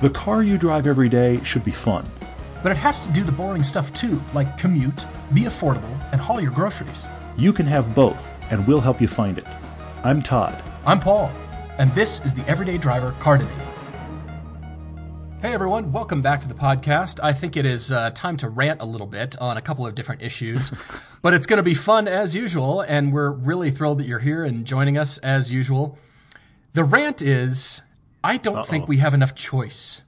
The car you drive every day should be fun. But it has to do the boring stuff too, like commute, be affordable, and haul your groceries. You can have both, and we'll help you find it. I'm Todd. I'm Paul, and this is the Everyday Driver Car Debate. Hey everyone, welcome back to the podcast. I think it is uh, time to rant a little bit on a couple of different issues, but it's going to be fun as usual, and we're really thrilled that you're here and joining us as usual. The rant is I don't Uh-oh. think we have enough choice.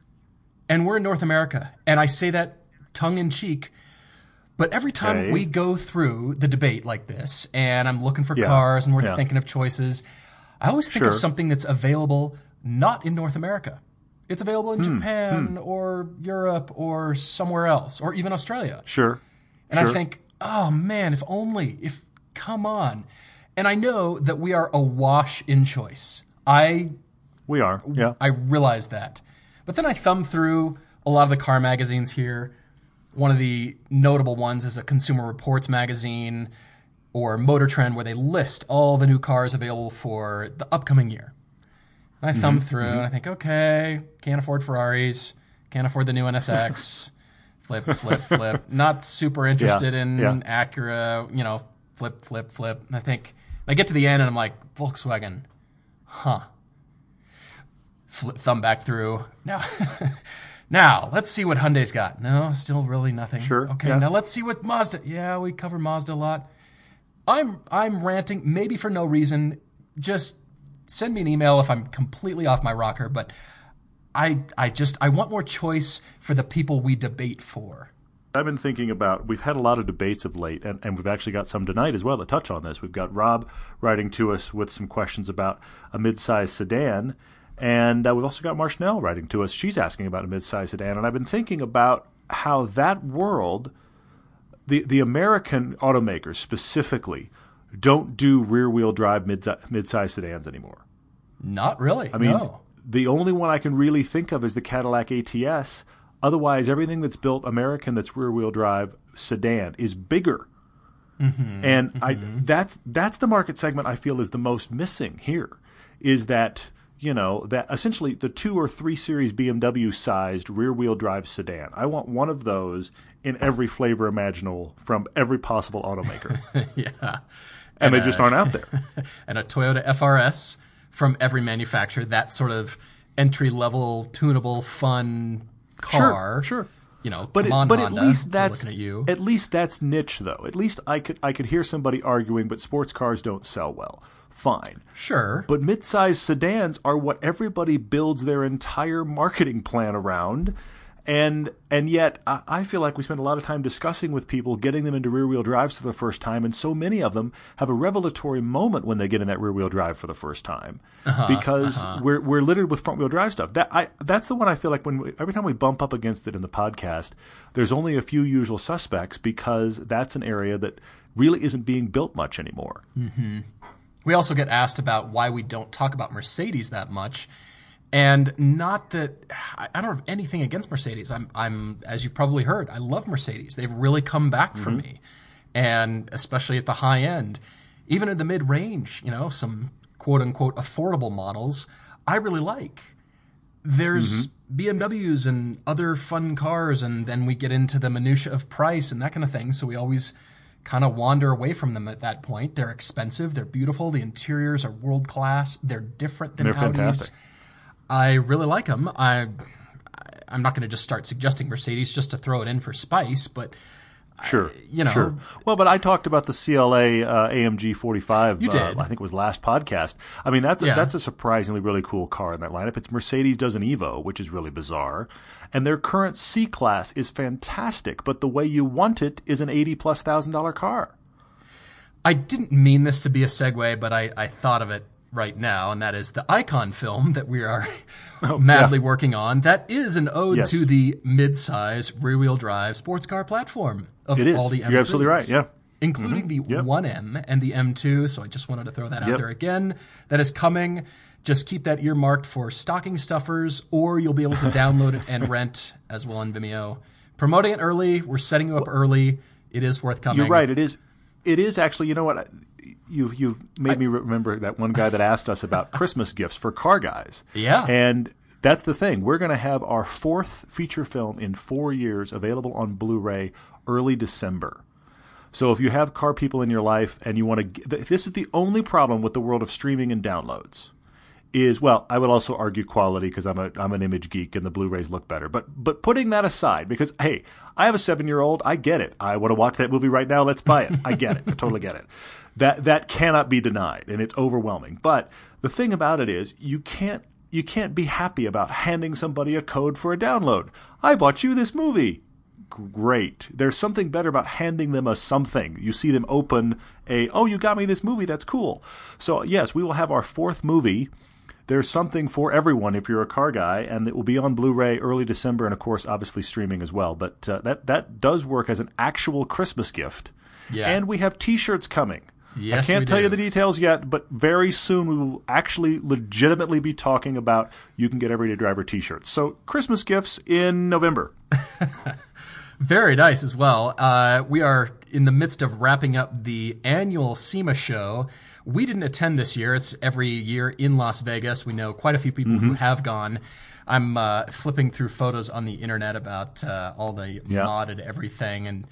And we're in North America, and I say that tongue in cheek. But every time Okay. we go through the debate like this, and I'm looking for Yeah, cars and we're yeah. thinking of choices, I always think of something that's available not in North America. It's available in Hmm, Japan or Europe or somewhere else, or even Australia. Sure. And I think, oh man, if only, if, come on. And I know that we are awash in choice. I We are. Yeah. I realize that. But then I thumb through a lot of the car magazines here. One of the notable ones is a Consumer Reports magazine or Motor Trend, where they list all the new cars available for the upcoming year. And I thumb mm-hmm, through and mm-hmm. I think, okay, can't afford Ferraris, can't afford the new NSX, flip, flip, flip. Not super interested in yeah. Acura, you know, flip, flip, flip. And I think, I get to the end and I'm like, Volkswagen, huh flip thumb back through. Now, now let's see what Hyundai's got. No, still really nothing. Sure, Okay. yeah. Now let's see what Mazda. Yeah, we cover Mazda a lot. I'm I'm ranting maybe for no reason. Just send me an email if I'm completely off my rocker. But I I just I want more choice for the people we debate for. I've been thinking about. We've had a lot of debates of late, and, and we've actually got some tonight as well that touch on this. We've got Rob writing to us with some questions about a mid-size sedan, and uh, we've also got Marchnell writing to us. She's asking about a mid-size sedan, and I've been thinking about how that world, the the American automakers specifically, don't do rear-wheel drive mid mid-size sedans anymore. Not really. I mean, no. the only one I can really think of is the Cadillac ATS. Otherwise, everything that's built American that's rear-wheel drive sedan is bigger. and I that's that's the market segment I feel is the most missing here. Is that you know that essentially the two or three series BMW sized rear-wheel drive sedan. I want one of those in every flavor imaginable from every possible automaker, yeah. and they just aren't out there. and a Toyota FRS from every manufacturer. That sort of entry level, tunable, fun car. sure. sure. You know, But it, but Honda. at least that's at you. at least that's niche though. At least I could I could hear somebody arguing, but sports cars don't sell well. Fine, sure, but mid-sized sedans are what everybody builds their entire marketing plan around, and and yet I, I feel like we spend a lot of time discussing with people getting them into rear-wheel drives for the first time, and so many of them have a revelatory moment when they get in that rear-wheel drive for the first time. Uh-huh, because uh-huh. we're we're littered with front-wheel drive stuff. That I that's the one I feel like when we, every time we bump up against it in the podcast, there's only a few usual suspects because that's an area that really isn't being built much anymore. Mm-hmm. We also get asked about why we don't talk about Mercedes that much. And not that I don't have anything against Mercedes. I'm, I'm, as you've probably heard, I love Mercedes. They've really come back for mm-hmm. me, and especially at the high end, even in the mid range. You know, some quote unquote affordable models I really like. There's mm-hmm. BMWs and other fun cars, and then we get into the minutia of price and that kind of thing. So we always kind of wander away from them at that point. They're expensive, they're beautiful, the interiors are world class, they're different than They're Audis. fantastic. I really like them. I, I'm not going to just start suggesting Mercedes just to throw it in for spice, but Sure, you know- Sure. Well, but I talked about the CLA uh, AMG 45. You uh, did. I think it was last podcast. I mean, that's a, Yeah. that's a surprisingly really cool car in that lineup. It's Mercedes does an Evo, which is really bizarre, and their current C class is fantastic. But the way you want it is an eighty plus thousand dollar car. I didn't mean this to be a segue, but I, I thought of it right now, and that is the Icon film that we are oh, madly working on. That is an ode Oh, Yes. to the mid-size rear-wheel drive sports car platform of It is. all the M3s. You're absolutely right, yeah. Including the mm-hmm. Yep. 1M and the M2. So I just wanted to throw that out Yep. there again. That is coming. Just keep that earmarked for stocking stuffers, or you'll be able to download it and rent as well on Vimeo. Promoting it early. We're setting you up early. It is forthcoming. You're right. It is. It is actually. You know what? You've you've made me remember that one guy that asked us about Christmas gifts for car guys. Yeah. And that's the thing. We're going to have our fourth feature film in four years available on Blu-ray early December. So if you have car people in your life and you want to, this is the only problem with the world of streaming and downloads. Is well, I would also argue quality because I'm a I'm an image geek and the Blu-rays look better. But but putting that aside, because hey, I have a seven year old, I get it. I want to watch that movie right now. Let's buy it. I get it. I totally get it. That that cannot be denied, and it's overwhelming. But the thing about it is, you can't you can't be happy about handing somebody a code for a download. I bought you this movie great. There's something better about handing them a something. You see them open a, oh, you got me this movie, that's cool. So, yes, we will have our fourth movie. There's something for everyone if you're a car guy, and it will be on Blu-ray early December, and of course, obviously streaming as well. But uh, that that does work as an actual Christmas gift. Yeah. And we have T-shirts coming. Yes, I can't tell do. you the details yet, but very soon we will actually legitimately be talking about you can get Everyday Driver T-shirts. So Christmas gifts in November. Very nice as well. Uh, we are in the midst of wrapping up the annual SEMA show. We didn't attend this year. It's every year in Las Vegas. We know quite a few people Mm-hmm. who have gone. I'm uh, flipping through photos on the internet about uh, all the Yeah. modded everything, and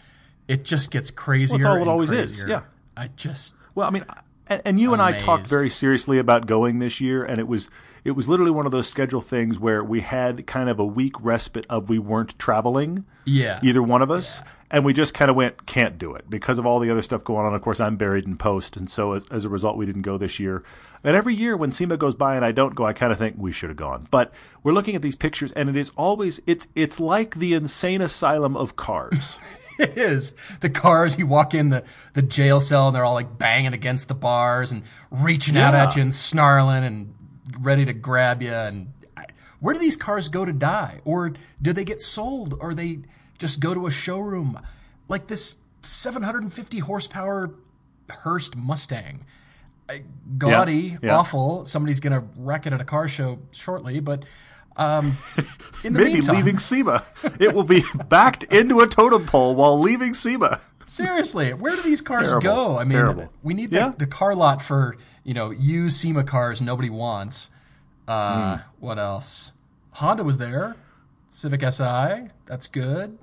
it just gets crazier. Well, all it and always is, crazier. yeah. I just Well, I mean, and, and you and I talked very seriously about going this year, and it was it was literally one of those schedule things where we had kind of a week respite of we weren't traveling, yeah. either one of us, and we just kind of went can't do it because of all the other stuff going on. Of course, I'm buried in post, and so as, as a result, we didn't go this year. And every year when SEMA goes by and I don't go, I kind of think we should have gone. But we're looking at these pictures, and it is always it's it's like the insane asylum of cars. It is. The cars, you walk in the, the jail cell and they're all like banging against the bars and reaching out at you and snarling and ready to grab you. And I, where do these cars go to die? Or do they get sold? Or they just go to a showroom? Like this 750 horsepower Hearst Mustang. Gaudy, yeah. awful. Somebody's going to wreck it at a car show shortly, but um, in the Maybe meantime, leaving SEMA, it will be backed into a totem pole while leaving SEMA. Seriously, where do these cars Terrible. go? I mean, Terrible. we need the, Yeah. the car lot for you know used SEMA cars nobody wants. Uh, Hmm. What else? Honda was there. Civic Si, that's good.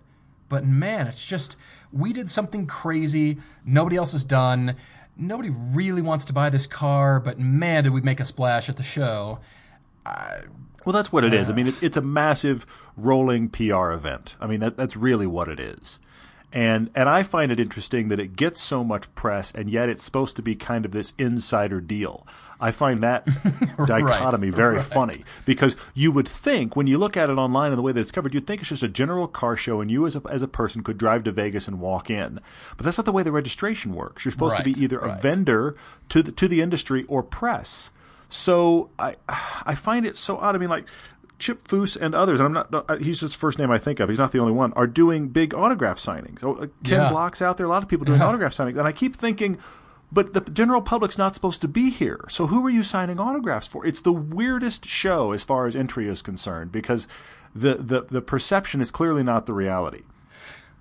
But man, it's just we did something crazy nobody else has done. Nobody really wants to buy this car, but man, did we make a splash at the show. Well, that's what it is. I uh, mean, it's, it's a massive rolling PR event. I mean, that, that's really what it is. And and I find it interesting that it gets so much press, and yet it's supposed to be kind of this insider deal. I find that dichotomy very right. funny because you would think when you look at it online and the way that it's covered, you'd think it's just a general car show, and you as a, as a person could drive to Vegas and walk in. But that's not the way the registration works. You're supposed to be either a vendor to the, to the industry or press. So I I find it so odd. I mean, like Chip Foose and others, and I'm not. uh, He's just the first name I think of. He's not the only one. Are doing big autograph signings. Oh, uh, Ken Yeah. Block's out there. A lot of people doing autograph signings, and I keep thinking. But the general public's not supposed to be here. So who are you signing autographs for? It's the weirdest show as far as entry is concerned because the, the, the perception is clearly not the reality.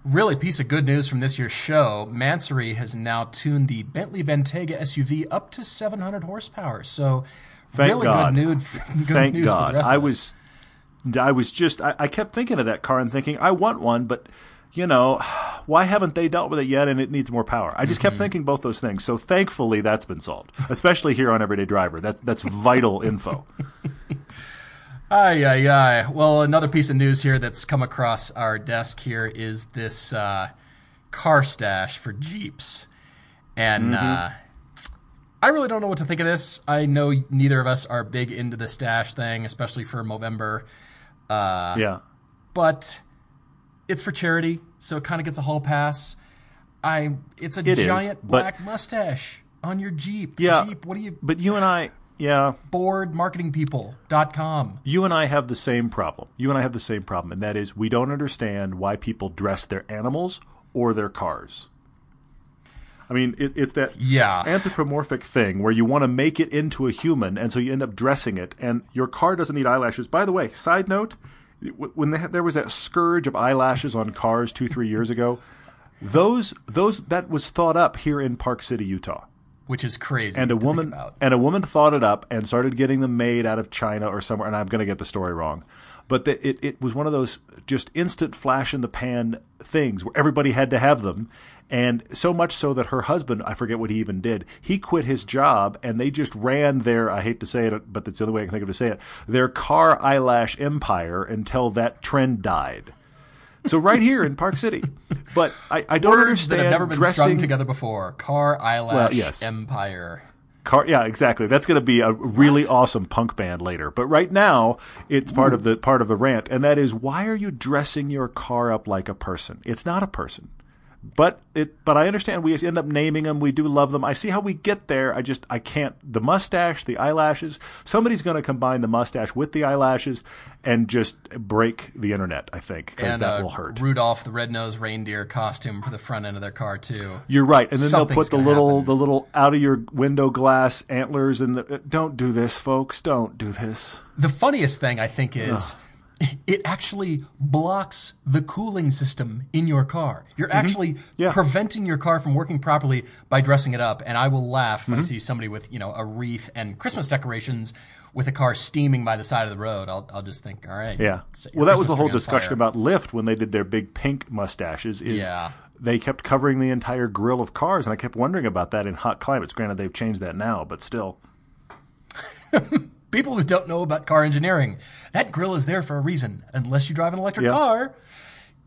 Really, piece of good news from this year's show. Mansory has now tuned the Bentley Bentayga SUV up to 700 horsepower. So, Thank really God. good news. Good Thank news for God. the rest I of us. was, I was just, I, I kept thinking of that car and thinking, I want one, but you know, why haven't they dealt with it yet? And it needs more power. I just Mm-hmm. kept thinking both those things. So thankfully, that's been solved, especially here on Everyday Driver. That's that's vital info. Ay, ay, ay. Well, another piece of news here that's come across our desk here is this uh, car stash for Jeeps. And uh, I really don't know what to think of this. I know neither of us are big into the stash thing, especially for Movember. Uh, yeah. but it's for charity, so it kind of gets a hall pass. I it's a It is, giant but- black mustache on your Jeep. Yeah. Jeep, what do you But you and I, yeah, boardmarketingpeople.com. you and I have the same problem. You and I have the same problem, and that is we don't understand why people dress their animals or their cars. I mean, it, it's that Yeah. anthropomorphic thing where you want to make it into a human, and so you end up dressing it, and your car doesn't need eyelashes. By the way, side note, when they there was that scourge of eyelashes on cars two, three years ago, those those that was thought up here in Park City, Utah. Those those that was thought up here in Park City, Utah. which is crazy. and a woman and a woman thought it up and started getting them made out of China or somewhere. And I'm going to get the story wrong, but the, it it was one of those just instant flash in the pan things where everybody had to have them. And so much so that her husband, I forget what he even did, he quit his job and they just ran their, I hate to say it, but that's the only way I can think of to say it, their car eyelash empire until that trend died. So right here in Park City. But I, I don't Words understand that have never been dressing strung together before. Car eyelash Well, yes. empire. Car, yeah, exactly. That's going to be a really awesome punk band later. But right now, it's part of mm. the part of the rant, and that is why are you dressing your car up like a person? It's not a person. But it, but I understand we end up naming them. We do love them. I see how we get there. I just I can't. The mustache, the eyelashes. Somebody's going to combine the mustache with the eyelashes and just break the internet. I think because And that uh, will hurt. Rudolph the red-nosed reindeer costume for the front end of their car too. You're right, and then they'll put the little happen. the little out of your window glass antlers and the. Don't do this, folks. Don't do this. The funniest thing I think is it actually blocks the cooling system in your car. You're actually Mm-hmm. Yeah. preventing your car from working properly by dressing it up. And I will laugh Mm-hmm. if I see somebody with, you know, a wreath and Christmas decorations with a car steaming by the side of the road. I'll, I'll just think, all right. Yeah. Well, that was the whole discussion about Lyft when they did their big pink mustaches. Is Yeah. they kept covering the entire grill of cars, and I kept wondering about that in hot climates. Granted, they've changed that now, but still. People who don't know about car engineering, that grill is there for a reason. Unless you drive an electric Yeah. car,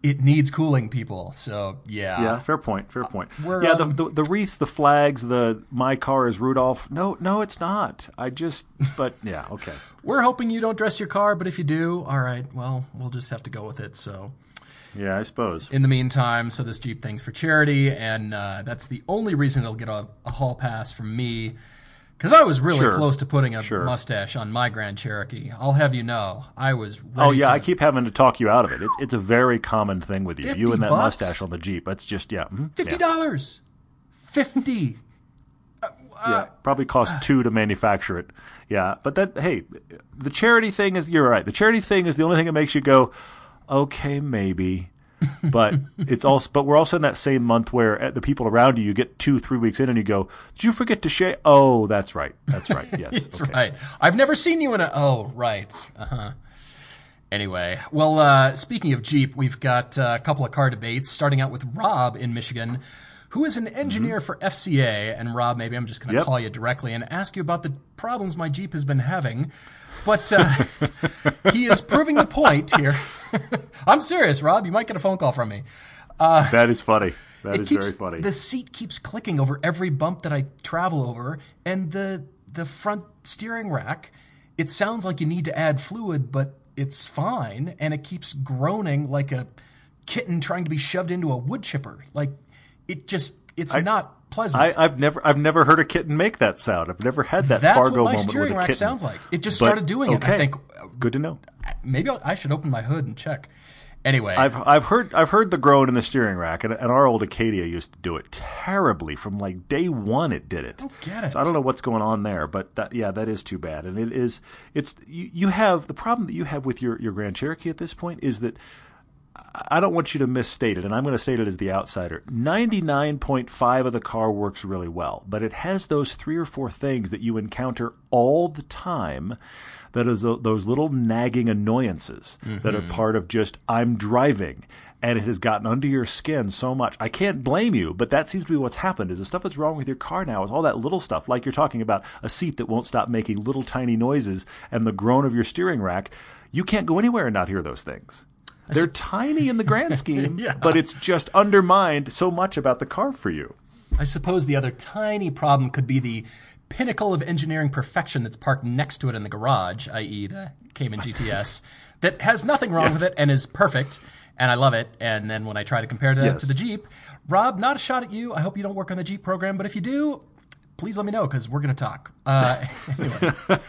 it needs cooling, people. So, yeah. Yeah, fair point. Fair point. we're, yeah, um, the, the the wreaths, the flags, the my car is Rudolph. No, no, it's not. I just, but yeah, okay. We're hoping you don't dress your car, but if you do, all right, well, we'll just have to go with it. So, Yeah, I suppose. in the meantime, so this Jeep thing's for charity, and uh, that's the only reason it'll get a, a hall pass from me. Because I was really Sure. close to putting a Sure. mustache on my Grand Cherokee. I'll have you know, I was oh, ready Oh yeah, to I keep having to talk you out of it. It's it's a very common thing with you. You and that bucks? mustache on the Jeep. That's just yeah. mhm, fifty yeah. dollars. Fifty. Uh, yeah, uh, probably cost uh. two to manufacture it. Yeah, but that hey, the charity thing is you're right. The charity thing is the only thing that makes you go, okay, maybe. But it's also but we're also in that same month where uh, the people around you, you get two, three weeks in, and you go, did you forget to shave? Oh, that's right, that's right. Yes, That's okay. right. I've never seen you in a. Oh, right. Uh huh. Anyway, well, uh, speaking of Jeep, we've got uh, a couple of car debates, starting out with Rob in Michigan, who is an engineer for FCA. And Rob, maybe I'm just going to Mm-hmm. Yep. call you directly and ask you about the problems my Jeep has been having. But uh, he is proving the point here. I'm serious, Rob. You might get a phone call from me. Uh, that is funny. That is keeps, very funny. The seat keeps clicking over every bump that I travel over, and the the front steering rack. It sounds like you need to add fluid, but it's fine, and it keeps groaning like a kitten trying to be shoved into a wood chipper. Like it just, it's not pleasant. I, I've never I've never heard a kitten make that sound. I've never had that That's Fargo what my moment steering with a rack kitten. sounds like. It just But, started doing it. I think Good to know. maybe I'll, I should open my hood and check. Anyway, I've I've heard I've heard the groan in the steering rack, and, and our old Acadia used to do it terribly from like day one. It did it. Oh, get it. So I don't know what's going on there, but that, yeah, that is too bad. And it is it's you, you have the problem that you have with your your Grand Cherokee at this point is that I don't want you to misstate it, and I'm going to state it as the outsider. 99.5 of the car works really well, but it has those three or four things that you encounter all the time that is tho- those little nagging annoyances that are mm-hmm. part of just, I'm driving. And it has gotten under your skin so much. I can't blame you, but that seems to be what's happened. Is the stuff that's wrong with your car now is all that little stuff, like you're talking about a seat that won't stop making little tiny noises, and the groan of your steering rack. You can't go anywhere and not hear those things. They're tiny in the grand scheme, Yeah. but it's just undermined so much about the car for you. I suppose the other tiny problem could be the pinnacle of engineering perfection that's parked next to it in the garage, i.e., the Cayman GTS, that has nothing wrong with it and is perfect, and I love it. And then when I try to compare that Yes. to the Jeep, Rob, not a shot at you. I hope you don't work on the Jeep program, but if you do, please let me know because we're going to talk. Uh, anyway,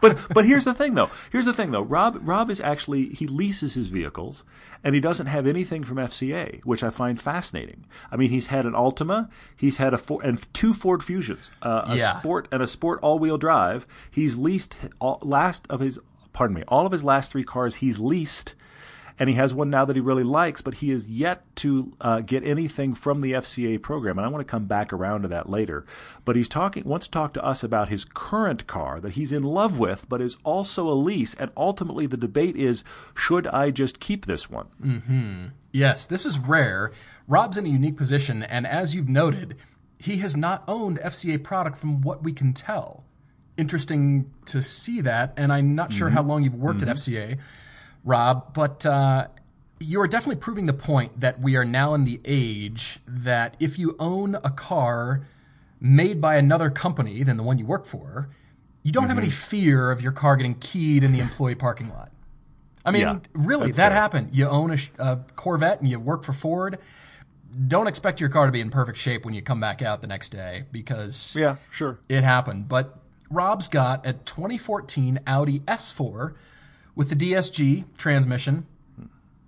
But but here's the thing though. Here's the thing though. Rob Rob is actually he leases his vehicles and he doesn't have anything from FCA, which I find fascinating. I mean, he's had an Altima, he's had a four, and two Ford Fusions, uh, a Yeah. Sport and a Sport all-wheel drive. He's leased all, last of his pardon me, all of his last three cars he's leased and he has one now that he really likes, but he is yet to uh, get anything from the FCA program. And I want to come back around to that later. But he's talking wants to talk to us about his current car that he's in love with, but is also a lease. And ultimately, the debate is: should I just keep this one? Mm-hmm. Yes, this is rare. Rob's in a unique position, and as you've noted, he has not owned FCA product from what we can tell. Interesting to see that, and I'm not sure how long you've worked at FCA, Rob, but uh, you're definitely proving the point that we are now in the age that if you own a car made by another company than the one you work for, you don't have any fear of your car getting keyed in the employee parking lot. I mean, Yeah, really, that fair. happened. You own a, a Corvette and you work for Ford. Don't expect your car to be in perfect shape when you come back out the next day because Yeah, sure. it happened. But Rob's got a 2014 Audi S4 with the DSG transmission,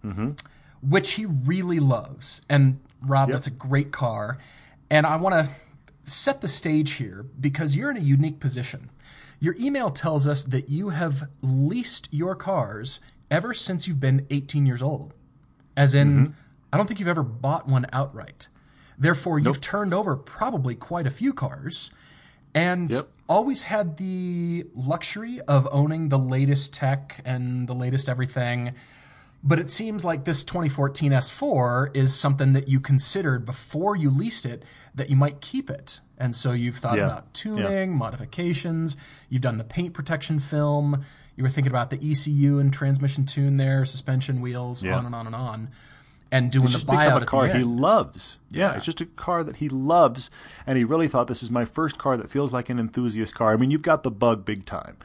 mm-hmm. which he really loves. And Rob, that's a great car. And I want to set the stage here because you're in a unique position. Your email tells us that you have leased your cars ever since you've been 18 years old. As in, mm-hmm. I don't think you've ever bought one outright. Therefore, you've turned over probably quite a few cars and Yep. Always had the luxury of owning the latest tech and the latest everything. But it seems like this 2014 S4 is something that you considered before you leased it that you might keep it. And so you've thought Yeah. about tuning, modifications, you've done the paint protection film, you were thinking about the ECU and transmission tune there, suspension wheels, Yeah. on and on and on. And doing the just buyout a car he loves. Yeah. Yeah. it's just a car that he loves, and he really thought this is my first car that feels like an enthusiast car. I mean, you've got the bug big time,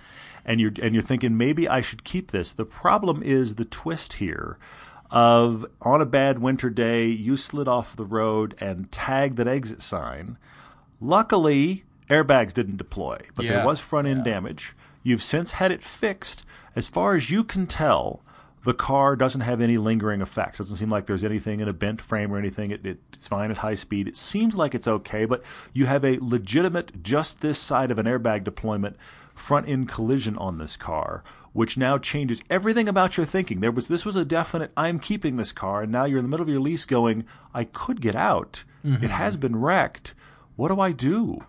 and you're and you're thinking maybe I should keep this. The problem is the twist here of on a bad winter day you slid off the road and tagged that exit sign. Luckily, airbags didn't deploy, but Yeah. there was front end damage. You've since had it fixed. As far as you can tell, the car doesn't have any lingering effects. Doesn't seem like there's anything in a bent frame or anything. It, it, it's fine at high speed. It seems like it's okay, but you have a legitimate, just this side of an airbag deployment, front end collision on this car, which now changes everything about your thinking. There was this was a definite I'm keeping this car, and now you're in the middle of your lease going, I could get out. It has been wrecked. What do I do?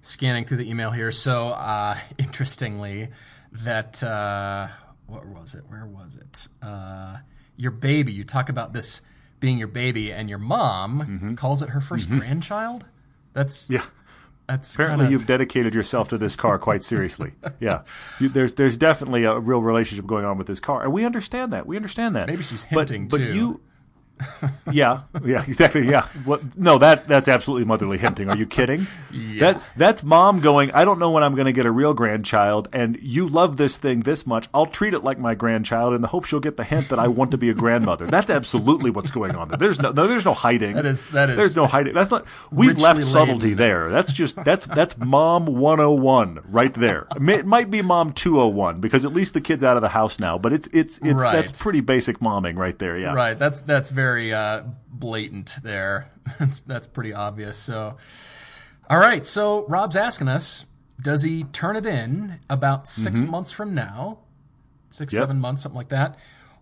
scanning through the email here. So, uh, interestingly, that uh, what was it? Where was it? Uh, your baby. You talk about this being your baby, and your mom calls it her 1st grandchild. That's Yeah. that's Apparently, kind of, you've dedicated yourself to this car quite seriously. yeah, you, there's there's definitely a real relationship going on with this car, and we understand that. We understand that. Maybe she's But- hinting, but, too. you. yeah, yeah, exactly. Yeah, what, no, that that's absolutely motherly hinting. Are you kidding? That that's mom going. I don't know when I'm going to get a real grandchild, and you love this thing this much. I'll treat it like my grandchild in the hope she'll get the hint that I want to be a grandmother. That's absolutely what's going on there. There's no, no there's no hiding. That is- that is There's no hiding. That's not. We've left subtlety laden. there. That's just that's that's mom 101 right there. It, it might be mom 201 because at least the kid's out of the house now. But it's it's it's Right. that's pretty basic momming right there. Yeah. right. That's that's very uh, blatant there. that's that's pretty obvious. So, all right. So Rob's asking us, does he turn it in about 6 months from now? Six, Yep. seven months, something like that.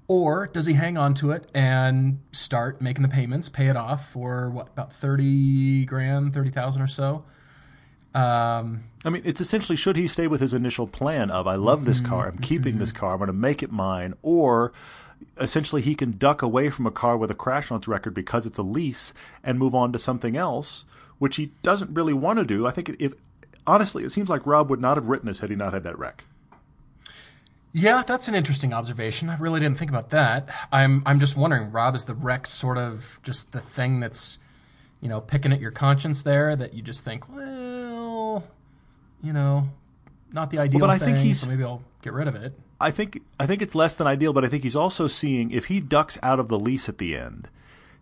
Or does he hang on to it and start making the payments, pay it off for what about thirty grand, thirty thousand or so? Um, I mean, it's essentially should he stay with his initial plan of I love this car, Mm-hmm. I'm keeping this car, I'm going to make it mine, or essentially he can duck away from a car with a crash on its record because it's a lease and move on to something else, which he doesn't really want to do. I think if honestly, it seems like Rob would not have written this had he not had that wreck. Yeah, that's an interesting observation. I really didn't think about that. I'm I'm just wondering, Rob, is the wreck sort of just the thing that's, you know, picking at your conscience there that you just think, well, you know, not the ideal but I thing, think he's- so maybe I'll get rid of it. I think I think it's less than ideal, but I think he's also seeing if he ducks out of the lease at the end,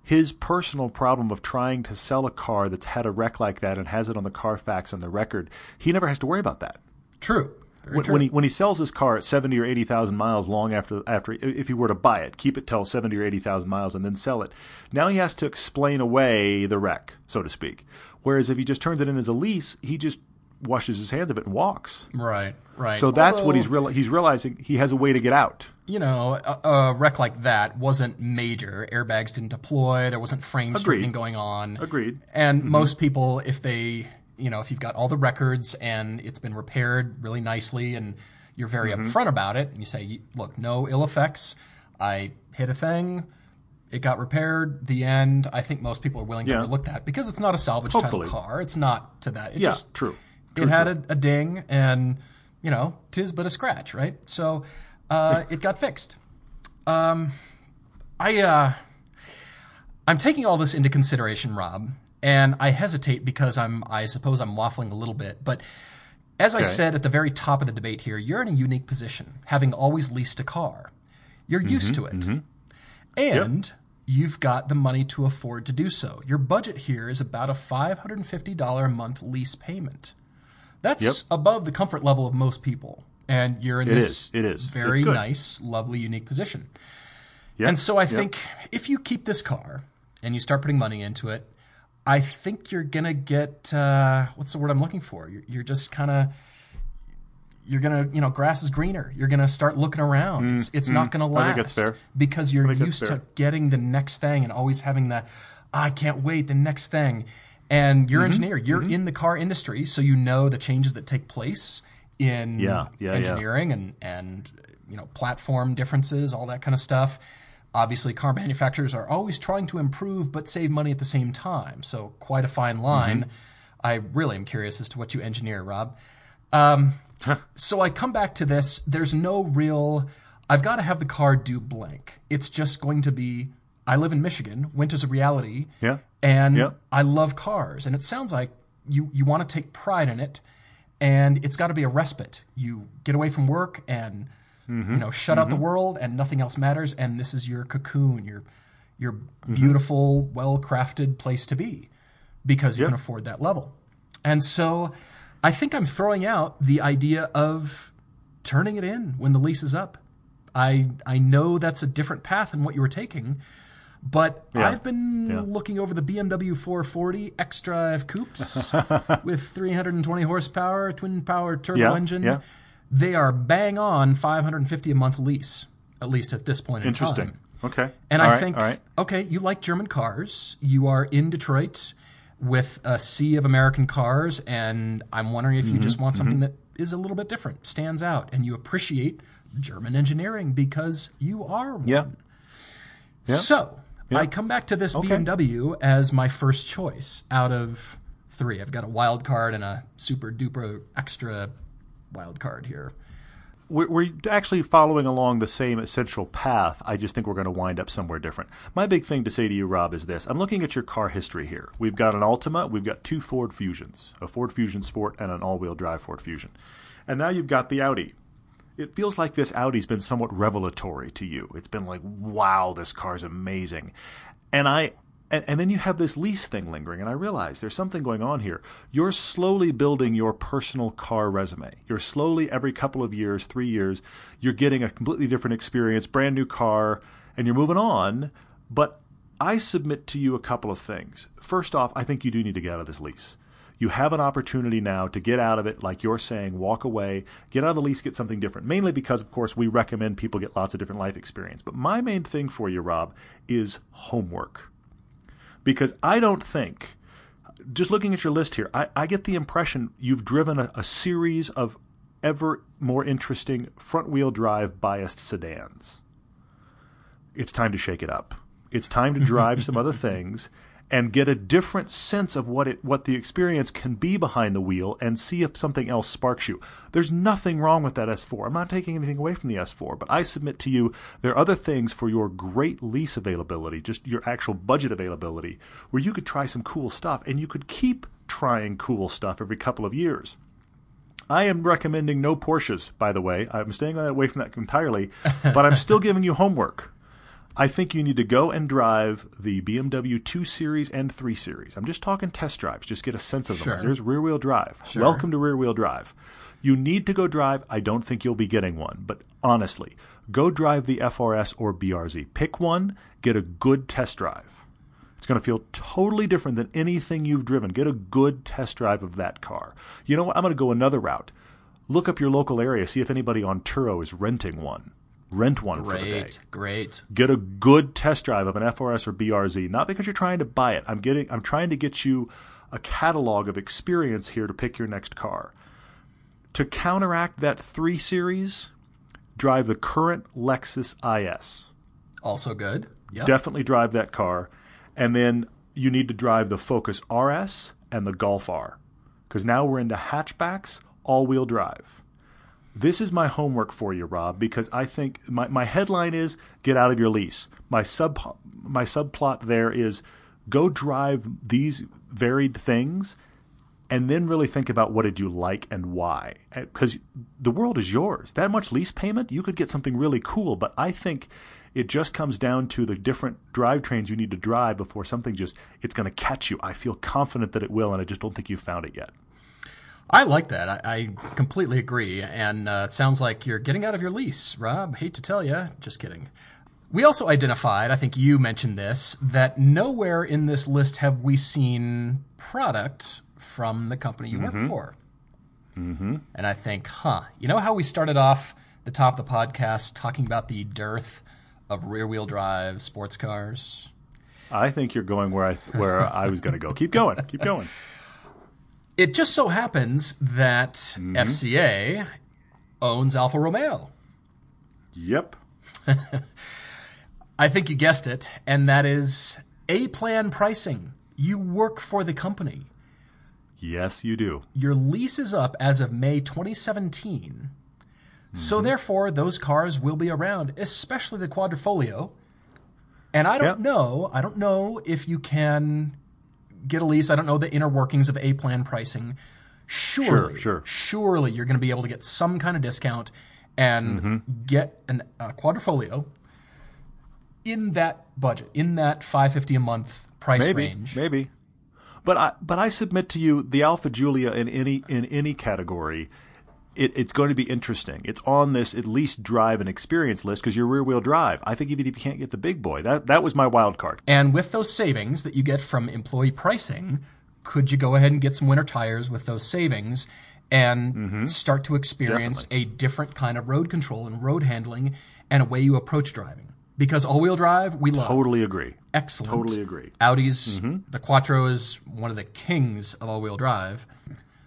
his personal problem of trying to sell a car that's had a wreck like that and has it on the Carfax and the record, he never has to worry about that. True. When, when he when he sells his car at seventy or eighty thousand miles, long after after if he were to buy it, keep it till seventy or eighty thousand miles, and then sell it, now he has to explain away the wreck, so to speak. Whereas if he just turns it in as a lease, he just washes his hands of it and walks. Right, right. So that's what he's real. He's realizing he has a way to get out. You know, a, a wreck like that wasn't major. Airbags didn't deploy. There wasn't frame straightening going on. Agreed. And mm-hmm. most people, if they, you know, if you've got all the records and it's been repaired really nicely and you're very mm-hmm. upfront about it and you say, look, no ill effects. I hit a thing. It got repaired. The end. I think most people are willing to Yeah. overlook that because it's not a salvage Hopefully. title car. It's not to that. It Yeah, just, true. It had a, a ding and, you know, tis but a scratch, right? So uh, it got fixed. Um, I, uh, I'm taking all this into consideration, Rob, and I hesitate because I'm, I suppose I'm waffling a little bit, but as I said at the very top of the debate here, you're in a unique position, having always leased a car. You're used to it. And you've got the money to afford to do so. Your budget here is about a $550 a month lease payment. That's Yep. above the comfort level of most people. And you're in It this is. It is. very nice, lovely, unique position. Yeah. And so I Yep. think if you keep this car and you start putting money into it, I think you're gonna get uh, what's the word I'm looking for? You're, you're just kind of you're gonna you know grass is greener. You're gonna start looking around. it's it's not gonna Mm, last think that's fair. because you're used to getting the next thing and always having that. I can't wait the next thing. And you're Mm-hmm. an engineer. You're in the car industry, so you know the changes that take place in Yeah, yeah, yeah. engineering and and you know platform differences, all that kind of stuff. Obviously, car manufacturers are always trying to improve but save money at the same time. So quite a fine line. Mm-hmm. I really am curious as to what you engineer, Rob. Um, so I come back to this. There's no real. I've got to have the car do blank. It's just going to be. I live in Michigan. Winter's a reality. Yeah. And Yeah. I love cars, and it sounds like you you want to take pride in it, and it's got to be a respite. You get away from work and Mm-hmm. you know shut out the world, and nothing else matters. And this is your cocoon, your your Mm-hmm. beautiful, well crafted place to be, because you can afford that level. And so, I think I'm throwing out the idea of turning it in when the lease is up. I I know that's a different path than what you were taking, but Yeah. I've been Yeah. looking over the BMW 440 X Drive coupes with 320 horsepower, twin power turbo Yeah, engine. yeah. They are bang on 550 a month lease, at least at this point in Interesting. time. Okay. And All I right, think, right. okay, you like German cars. You are in Detroit with a sea of American cars, and I'm wondering if you Mm-hmm, just want something that is a little bit different, stands out, and you appreciate German engineering because you are one. Yeah. Yeah. So I come back to this Okay. BMW as my first choice out of three. I've got a wild card and a super duper extra wild card here. We're, we're actually following along the same essential path. I just think we're going to wind up somewhere different. My big thing to say to you, Rob, is this. I'm looking at your car history here. We've got an Altima, we've got two Ford Fusions, a Ford Fusion Sport and an all wheel drive Ford Fusion. And now you've got the Audi. It feels like this Audi's been somewhat revelatory to you. It's been like, wow, this car's amazing. And I and, and then you have this lease thing lingering, and I realize there's something going on here. You're slowly building your personal car resume. You're slowly, every couple of years, three years, you're getting a completely different experience, brand new car, and you're moving on. But I submit to you a couple of things. First off, I think you do need to get out of this lease. You have an opportunity now to get out of it, like you're saying, walk away, get out of the lease, get something different. Mainly because, of course, we recommend people get lots of different life experience. But my main thing for you, Rob, is homework because I don't think, just looking at your list here, I, I get the impression you've driven a, a series of ever more interesting front wheel drive biased sedans. It's time to shake it up. It's time to drive some other things and get a different sense of what it what the experience can be behind the wheel and see if something else sparks you. There's nothing wrong with that S4. I'm not taking anything away from the S4, but I submit to you there are other things for your great lease availability, just your actual budget availability, where you could try some cool stuff and you could keep trying cool stuff every couple of years. I am recommending no Porsches, by the way. I'm staying away from that entirely, but I'm still giving you homework. I think you need to go and drive the BMW 2 Series and 3 Series. I'm just talking test drives. Just get a sense of them. Sure. There's rear wheel drive. Sure. Welcome to rear wheel drive. You need to go drive. I don't think you'll be getting one, but honestly, go drive the FRS or BRZ. Pick one, get a good test drive. It's going to feel totally different than anything you've driven. Get a good test drive of that car. You know what? I'm going to go another route. Look up your local area, see if anybody on Turo is renting one. Rent one for the day. Great, great. Get a good test drive of an FRS or BRZ, not because you're trying to buy it. I'm getting I'm trying to get you a catalog of experience here to pick your next car. To counteract that 3 series, drive the current Lexus IS. Also good. Yep. Definitely drive that car. And then you need to drive the Focus RS and the Golf R. Because now we're into hatchbacks, all wheel drive. This is my homework for you, Rob, because I think my, my headline is get out of your lease. My sub my subplot there is go drive these varied things and then really think about what did you like and why. Because the world is yours. That much lease payment you could get something really cool but i think it just comes down to the different drivetrains you need to drive before something just it's going to catch you. I feel confident that it will and i just don't think you've found it yet I like that. I, I completely agree. And uh, it sounds like you're getting out of your lease, Rob. Hate to tell you. Just kidding. We also identified, I think you mentioned this, that nowhere in this list have we seen product from the company you work for. Mm-hmm. And I think, huh, you know how we started off the top of the podcast talking about the dearth of rear wheel drive sports cars? i think you're going where i where i was going to go keep going keep going It just so happens that FCA owns Alfa Romeo. yep I think you guessed it, and that is A plan pricing. You work for the company. yes you do Your lease is up as of May 2017. So Mm-hmm. therefore, those cars will be around, especially the Quadrifoglio. And I don't Yep. know, I don't know if you can get a lease. I don't know the inner workings of A plan pricing. Surely, sure. surely you're going to be able to get some kind of discount and Mm-hmm. get an, a Quadrifoglio in that budget, in that 550 a month price maybe range. maybe but i but i submit to you the Alfa Giulia in any in any category it, it's going to be interesting. It's on this at least drive and experience list because you're rear wheel drive. I think even if you can't get the big boy, that that was my wild card. And with those savings that you get from employee pricing, could you go ahead and get some winter tires with those savings and Mm-hmm. start to experience a different kind of road control and road handling and a way you approach driving? Because all wheel drive, we love. Totally agree. Excellent. Totally agree. Audi's, Mm-hmm. the Quattro is one of the kings of all wheel drive.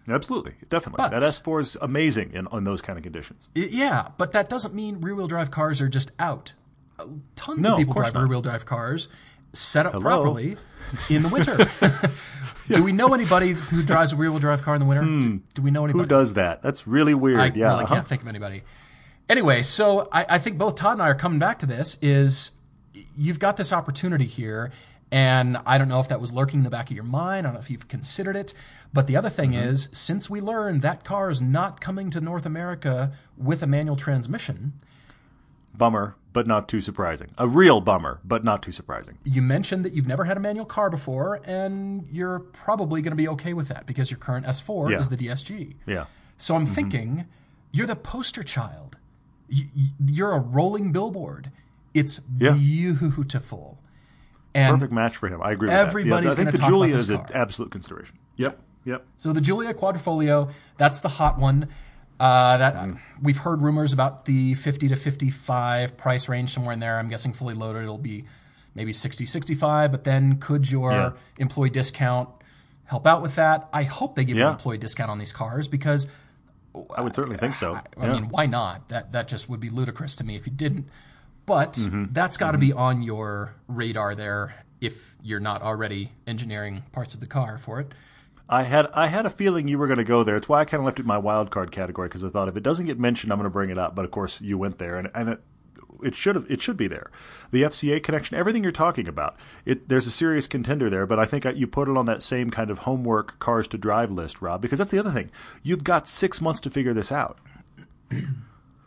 Absolutely, definitely. But- that S4 is amazing in on those kind of conditions. Yeah, but that doesn't mean rear wheel drive cars are just out. Uh, Tons No, of of people course drive not. rear wheel drive cars set up Hello? properly in the winter. Do we know anybody who drives a rear wheel drive car in the winter? Do, do we know anybody? Hmm. Who does that? That's really weird. I yeah. really uh-huh. can't think of anybody. Anyway, so I, I think both Todd and I are coming back to this. Is you've got this opportunity here, and I don't know if that was lurking in the back of your mind. I don't know if you've considered it. But the other thing Mm-hmm. is, since we learned that car is not coming to North America with a manual transmission, Bummer, but not too surprising. A real bummer, but not too surprising. you mentioned that you've never had a manual car before, and you're probably going to be okay with that because your current S4 Yeah. is the DSG. Yeah. So I'm thinking, you're the poster child. You're a rolling billboard. It's Yeah. beautiful. And Perfect match for him. I agree with Everybody's that. Yeah, I think the Giulia is an absolute consideration. Yep. Yep. so the Giulia Quadrifoglio, that's the hot one. Uh, that Mm. we've heard rumors about the 50 to 55 price range somewhere in there. I'm guessing fully loaded it'll be maybe 60 65, but then could your Yeah. employee discount help out with that? I hope they give you Yeah. an employee discount on these cars because I would certainly think so. I Yeah. mean, why not? That that just would be ludicrous to me if you didn't. But Mm-hmm. that's got to be on your radar there if you're not already engineering parts of the car for it. I had I had a feeling you were going to go there. It's why I kind of left it in my wild card category because I thought if it doesn't get mentioned, I'm going to bring it up. But of course, you went there, and and it, it should have it should be there. The FCA connection, everything you're talking about, it there's a serious contender there. But I think I, you put it on that same kind of homework cars to drive list, Rob, because that's the other thing. You've got six months to figure this out.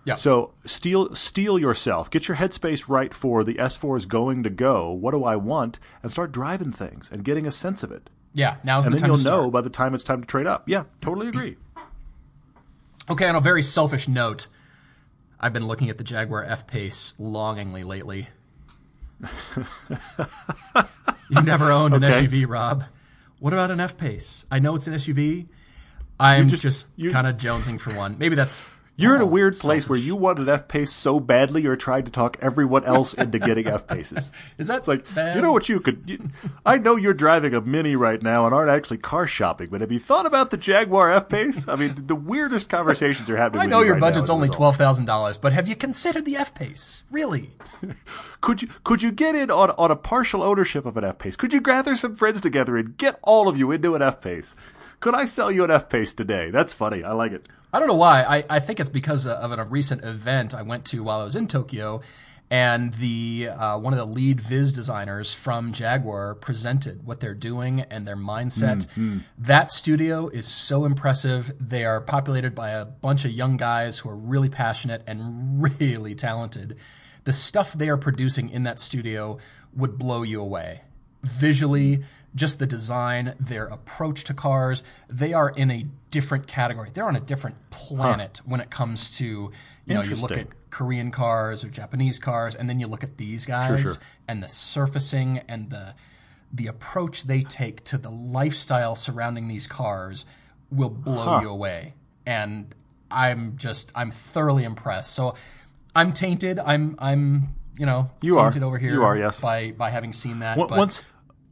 Yeah. So steel steel yourself. Get your headspace right for the S4 is going to go. What do I want? And start driving things and getting a sense of it. Yeah, now's And the then you'll to start. know by the time it's time to trade up. Yeah, totally mm. agree. Okay, on a very selfish note, I've been looking at the Jaguar F Pace longingly lately. You've never owned an Okay. SUV, Rob. What about an F Pace? I know it's an SUV. I'm just- just, kind of jonesing for one. Maybe that's You're in a oh, weird place where you want an F pace so badly, you're trying to talk everyone else into getting F paces. Is that It's like bad? you know what you could. You, I know you're driving a Mini right now and aren't actually car shopping, but have you thought about the Jaguar F Pace? I mean, the weirdest conversations are happening. I know you your right budget's only twelve thousand dollars, but have you considered the F Pace? Really? Could you could you get in on on a partial ownership of an F Pace? Could you gather some friends together and get all of you into an F Pace? Could I sell you an F Pace today? That's funny. I like it. I don't know why. I, I think it's because of a recent event I went to while I was in Tokyo, and the uh, one of the lead Viz designers from Jaguar presented what they're doing and their mindset. That studio is so impressive. They are populated by a bunch of young guys who are really passionate and really talented. The stuff they are producing in that studio would blow you away. Visually, just the design, their approach to cars, they are in a different category. They're on a different planet when it comes to, you know, you look at Korean cars or Japanese cars, and then you look at these guys sure. and the surfacing and the the approach they take to the lifestyle surrounding these cars will blow you away. And I'm just I'm thoroughly impressed. So I'm tainted. I'm I'm you know You are. tainted over here You are, yes. by by having seen that. Once- but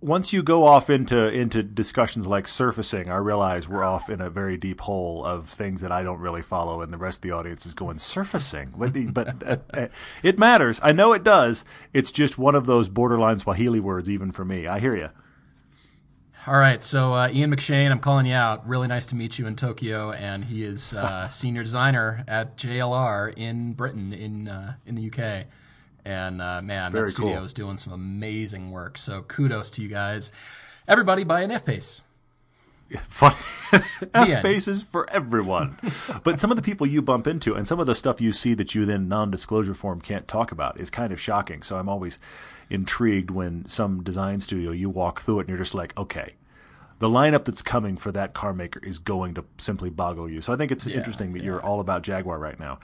once you go off into into discussions like surfacing, I realize we're off in a very deep hole of things that I don't really follow, and the rest of the audience is going surfacing. But, but uh, uh, it matters. I know it does. It's just one of those borderline Swahili words, even for me. I hear you. All right, so uh, Ian McShane, I'm calling you out. Really nice to meet you in Tokyo, and he is uh, senior designer at JLR in Britain, in uh, in the UK. And uh, man, Very that studio cool. is doing some amazing work. So kudos to you guys. Everybody, buy an F pace. F faces for everyone. but some of the people you bump into and some of the stuff you see that you then non disclosure form can't talk about is kind of shocking. So I'm always intrigued when some design studio you walk through it and you're just like, okay. The lineup that's coming for that car maker is going to simply boggle you. So I think it's interesting that you're all about Jaguar right now.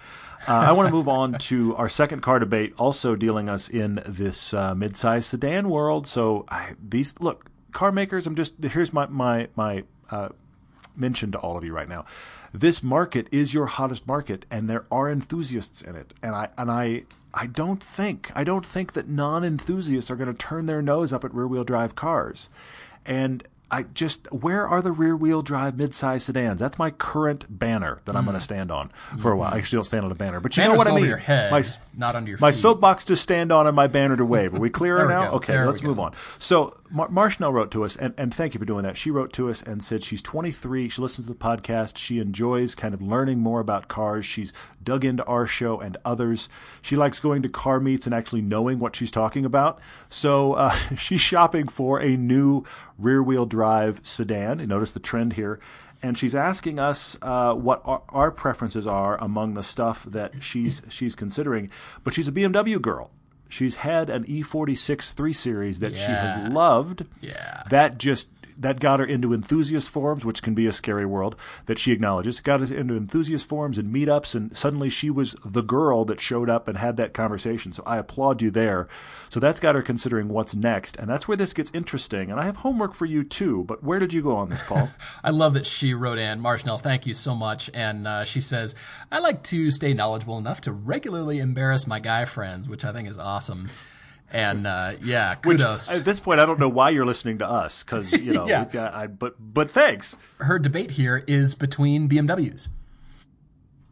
Uh, I want to move on to our second car debate, also dealing us in this uh, mid-size sedan world. So I, these look car makers. I'm just here's my my my uh, mention to all of you right now. This market is your hottest market, and there are enthusiasts in it. And I and I I don't think I don't think that non-enthusiasts are going to turn their nose up at rear-wheel drive cars. And I just where are the rear-wheel drive mid-size sedans? That's my current banner that I'm going to mm-hmm. stand on for a while. I actually don't stand on a banner, but you Banners know what I over mean. your head, My- not under your my feet. soapbox to stand on and my banner to wave. Are we clear we now? Okay, There let's move on. So Mar- Marshnell wrote to us, and, and thank you for doing that. She wrote to us and said she's 23. She listens to the podcast. She enjoys kind of learning more about cars. She's dug into our show and others. She likes going to car meets and actually knowing what she's talking about. So uh, she's shopping for a new rear-wheel drive sedan. You notice the trend here. And she's asking us uh, what our, our preferences are among the stuff that she's she's considering. But she's a BMW girl. She's had an E E46 3 Series that she has loved. Yeah. That just that got her into enthusiast forums, which can be a scary world that she acknowledges. Got her into enthusiast forums and meetups, and suddenly she was the girl that showed up and had that conversation. So I applaud you there. So that's got her considering what's next, and that's where this gets interesting. And I have homework for you too. But where did you go on this, Paul? I love that she wrote in, Marshnell, thank you so much. And uh, she says, I like to stay knowledgeable enough to regularly embarrass my guy friends, which I think is awesome. And uh, yeah, kudos. At this point, I don't know why you're listening to us because you know. Yeah. got- I, but but thanks. Her debate here is between BMWs.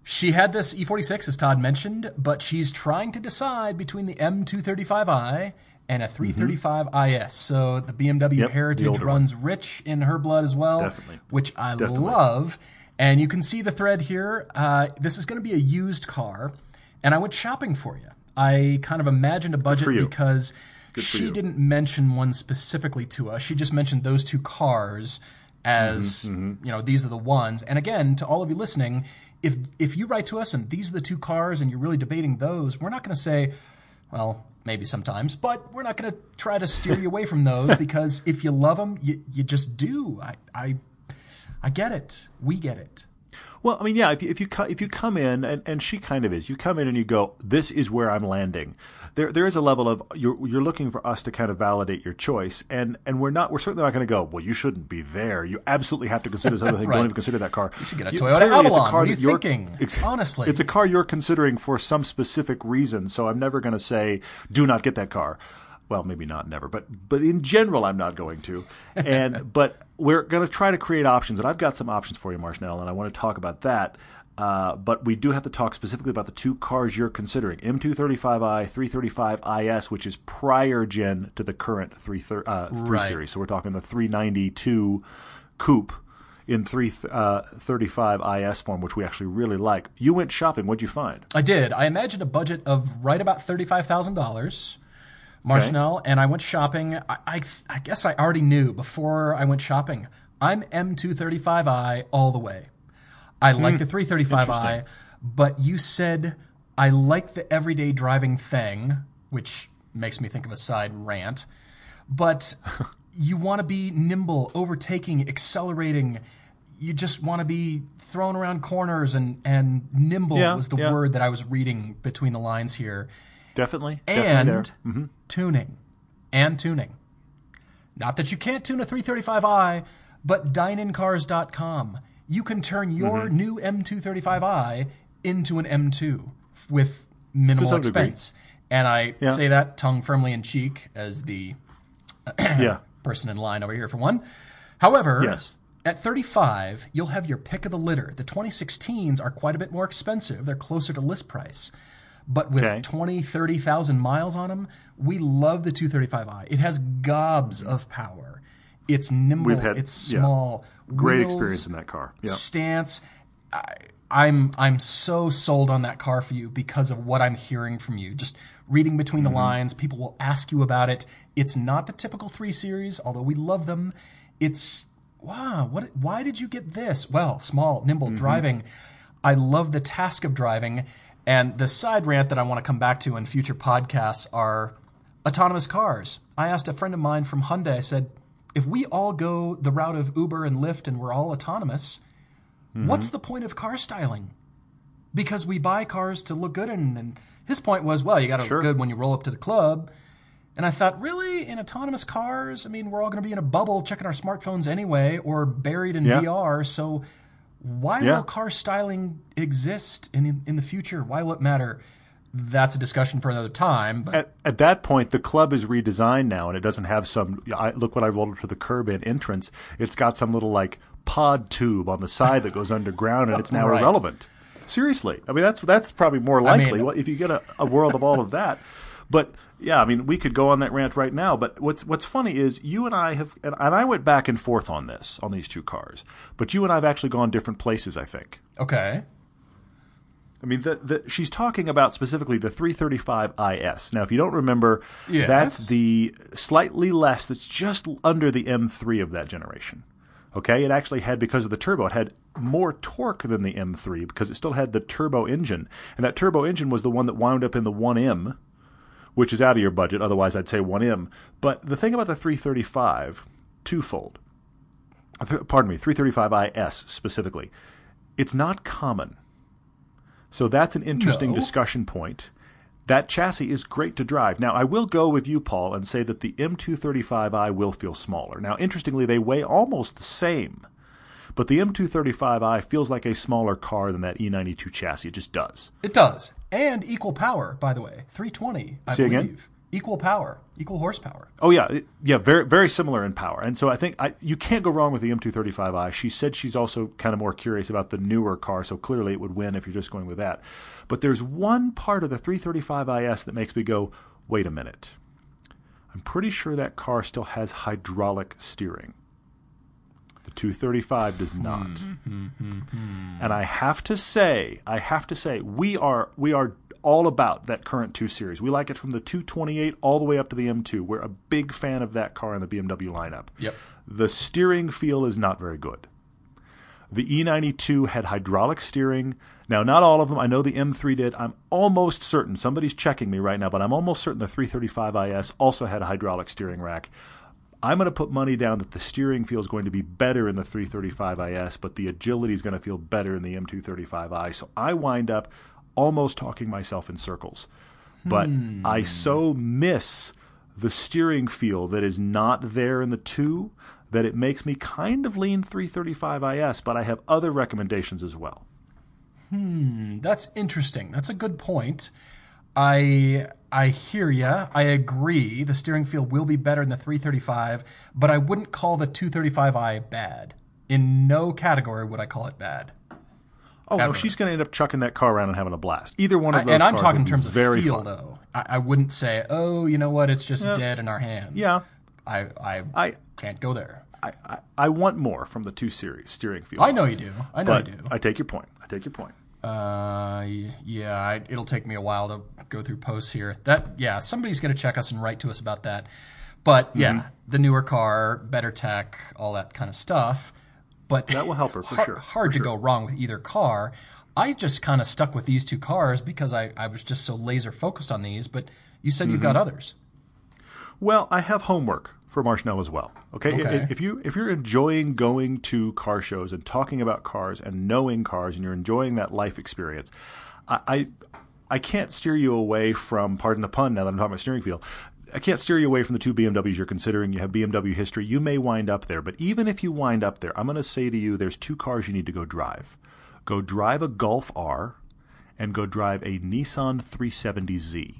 She had this E46, as Todd mentioned, but she's trying to decide between the M235i and a 335IS. So the BMW Mm-hmm. Yep, heritage older runs rich in her blood as well, Definitely. which I Definitely. love. And you can see the thread here. Uh, this is going to be a used car, and I went shopping for you. I kind of imagined a budget because she didn't mention one specifically to us. She just mentioned those two cars as Mm-hmm, you know these are the ones. And again, to all of you listening, if if you write to us and these are the two cars and you're really debating those, we're not going to say, well, maybe sometimes, but we're not going to try to steer you away from those because if you love them, you you just do. I I I get it. We get it. Well, I mean, yeah. If you if you, if you come in and, and she kind of is, you come in and you go, "This is where I'm landing." There there is a level of you're you're looking for us to kind of validate your choice, and and we're not we're certainly not going to go. Well, you shouldn't be there. You absolutely have to consider this other thing. Right. Don't even consider that car. You should get a Toyota Avalon. What are you that thinking? Honestly. it's a car you're considering for some specific reason. So I'm never going to say, "Do not get that car." Well, maybe not never, but but in general, I'm not going to. And but we're going to try to create options, and I've got some options for you, Marshnell, and I want to talk about that. Uh, but we do have to talk specifically about the two cars you're considering M235i, 335is, which is prior gen to the current 3, thir- uh, 3 right. Series. So we're talking the E92 Coupe in 335is uh, form, which we actually really like. You went shopping. What'd you find? I did. I imagined a budget of right about $35,000. Marshnell okay. and I went shopping. I, I, I guess I already knew before I went shopping. I'm M235i all the way. I like mm. the 335i, but you said I like the everyday driving thing, which makes me think of a side rant. But you want to be nimble, overtaking, accelerating. You just want to be thrown around corners and and nimble yeah, was the yeah. word that I was reading between the lines here. Definitely. And definitely. Mm-hmm. tuning. And tuning. Not that you can't tune a 335i, but dinancars.com. You can turn your Mm-hmm. new M235i into an M2 with minimal some degree. expense. And I Yeah. say that tongue firmly in cheek as the Yeah. person in line over here for one. However, Yes. at 35, you'll have your pick of the litter. The 2016s are quite a bit more expensive. They're closer to list price. But with Okay. 20, 30,000 miles on them, we love the 235i. It has gobs of power. It's nimble, had- it's yeah. small. Great wheels, experience in that car. Yeah. Stance. I, I'm I'm so sold on that car for you because of what I'm hearing from you. Just reading between Mm-hmm. the lines, people will ask you about it. It's not the typical three series, although we love them. It's wow, what why did you get this? Well, small, nimble Mm-hmm. driving. I love the task of driving. And the side rant that I want to come back to in future podcasts are autonomous cars. I asked a friend of mine from Hyundai, I said, if we all go the route of Uber and Lyft and we're all autonomous, mm-hmm. what's the point of car styling? Because we buy cars to look good, and, and his point was, well, you got to Sure. look good when you roll up to the club. And I thought, really, in autonomous cars? I mean, we're all going to be in a bubble checking our smartphones anyway, or buried in Yeah. VR. So why Yeah. will car styling exist in in the future? Why will it matter? That's a discussion for another time. But At, at that point, the club is redesigned now, and it doesn't have some. I, look what I rolled up to the curb in entrance. It's got some little like pod tube on the side that goes underground, and it's now Right. irrelevant. Seriously, I mean that's that's probably more I mean- likely if you get a, a world of all of that. But yeah, I mean we could go on that rant right now. But what's what's funny is you and I have, and, and I went back and forth on this on these two cars. But you and I have actually gone different places. I think. okay, I mean, the, the, she's talking about specifically the 335 IS. Now, if you don't remember, Yes. that's the slightly less, that's just under the M3 of that generation. Okay, it actually had, because of the turbo, it had more torque than the M3 because it still had the turbo engine. And that turbo engine was the one that wound up in the 1M, which is out of your budget. Otherwise, I'd say 1M. But the thing about the 335, twofold. Pardon me, 335 IS specifically. It's not common. So that's an interesting No. discussion point. That chassis is great to drive. Now, I will go with you, Paul, and say that the M235i will feel smaller. Now, interestingly, they weigh almost the same, but the M235i feels like a smaller car than that E92 chassis. It just does. it does, and equal power. By the way, 320. I Say believe again? equal power, equal horsepower. Oh yeah, yeah, very very similar in power. And so I think I, you can't go wrong with the M235i. She said she's also kind of more curious about the newer car, so clearly it would win if you're just going with that. But there's one part of the 335is that makes me go, wait a minute. I'm pretty sure that car still has hydraulic steering. The 235 does hmm, not. Hmm, hmm, and I have to say, I have to say, we are we are all about that current 2 series. We like it from the 228 all the way up to the M2. We're a big fan of that car in the BMW lineup. Yep. The steering feel is not very good. The E92 had hydraulic steering. Now, not all of them. I know the M3 did. I'm almost certain. Somebody's checking me right now, but I'm almost certain the 335IS also had a hydraulic steering rack. I'm going to put money down that the steering feel is going to be better in the 335IS, but the agility is going to feel better in the M235i. So I wind up almost talking myself in circles. But Hmm. I so miss the steering feel that is not there in the 2 that it makes me kind of lean 335IS, but I have other recommendations as well. Hmm, that's interesting. That's a good point. I I hear ya. I agree. The steering feel will be better in the 335, but I wouldn't call the 235i bad. In no category would I call it bad. Oh, no, she's going to end up chucking that car around and having a blast. Either one of those and I'm talking in terms of very feel, fun. though. I, I wouldn't say, oh, you know what? It's just dead in our hands. Yeah. I I, I, can't go there. I, I, I want more from the two series steering feel. I know you do. I know But you do. I take your point. I take your point. Uh, yeah, I, it'll take me a while to go through posts here. That yeah, somebody's gonna check us and write to us about that. But yeah, Mm-hmm. the newer car, better tech, all that kind of stuff. But That will help her for sure, Hard to go wrong with either car. I just kind of stuck with these two cars because I, I was just so laser focused on these. But you said you've got Mm-hmm. others. Well, I have homework for Marshnell as well. Okay, Okay. if you if you're enjoying going to car shows and talking about cars and knowing cars and you're enjoying that life experience, I I, I can't steer you away from. Pardon the pun. Now that I'm talking about steering feel. I can't steer you away from the two BMWs you're considering. You have BMW history. You may wind up there, but even if you wind up there, I'm going to say to you, there's two cars you need to go drive. Go drive a Golf R, and go drive a Nissan 370Z.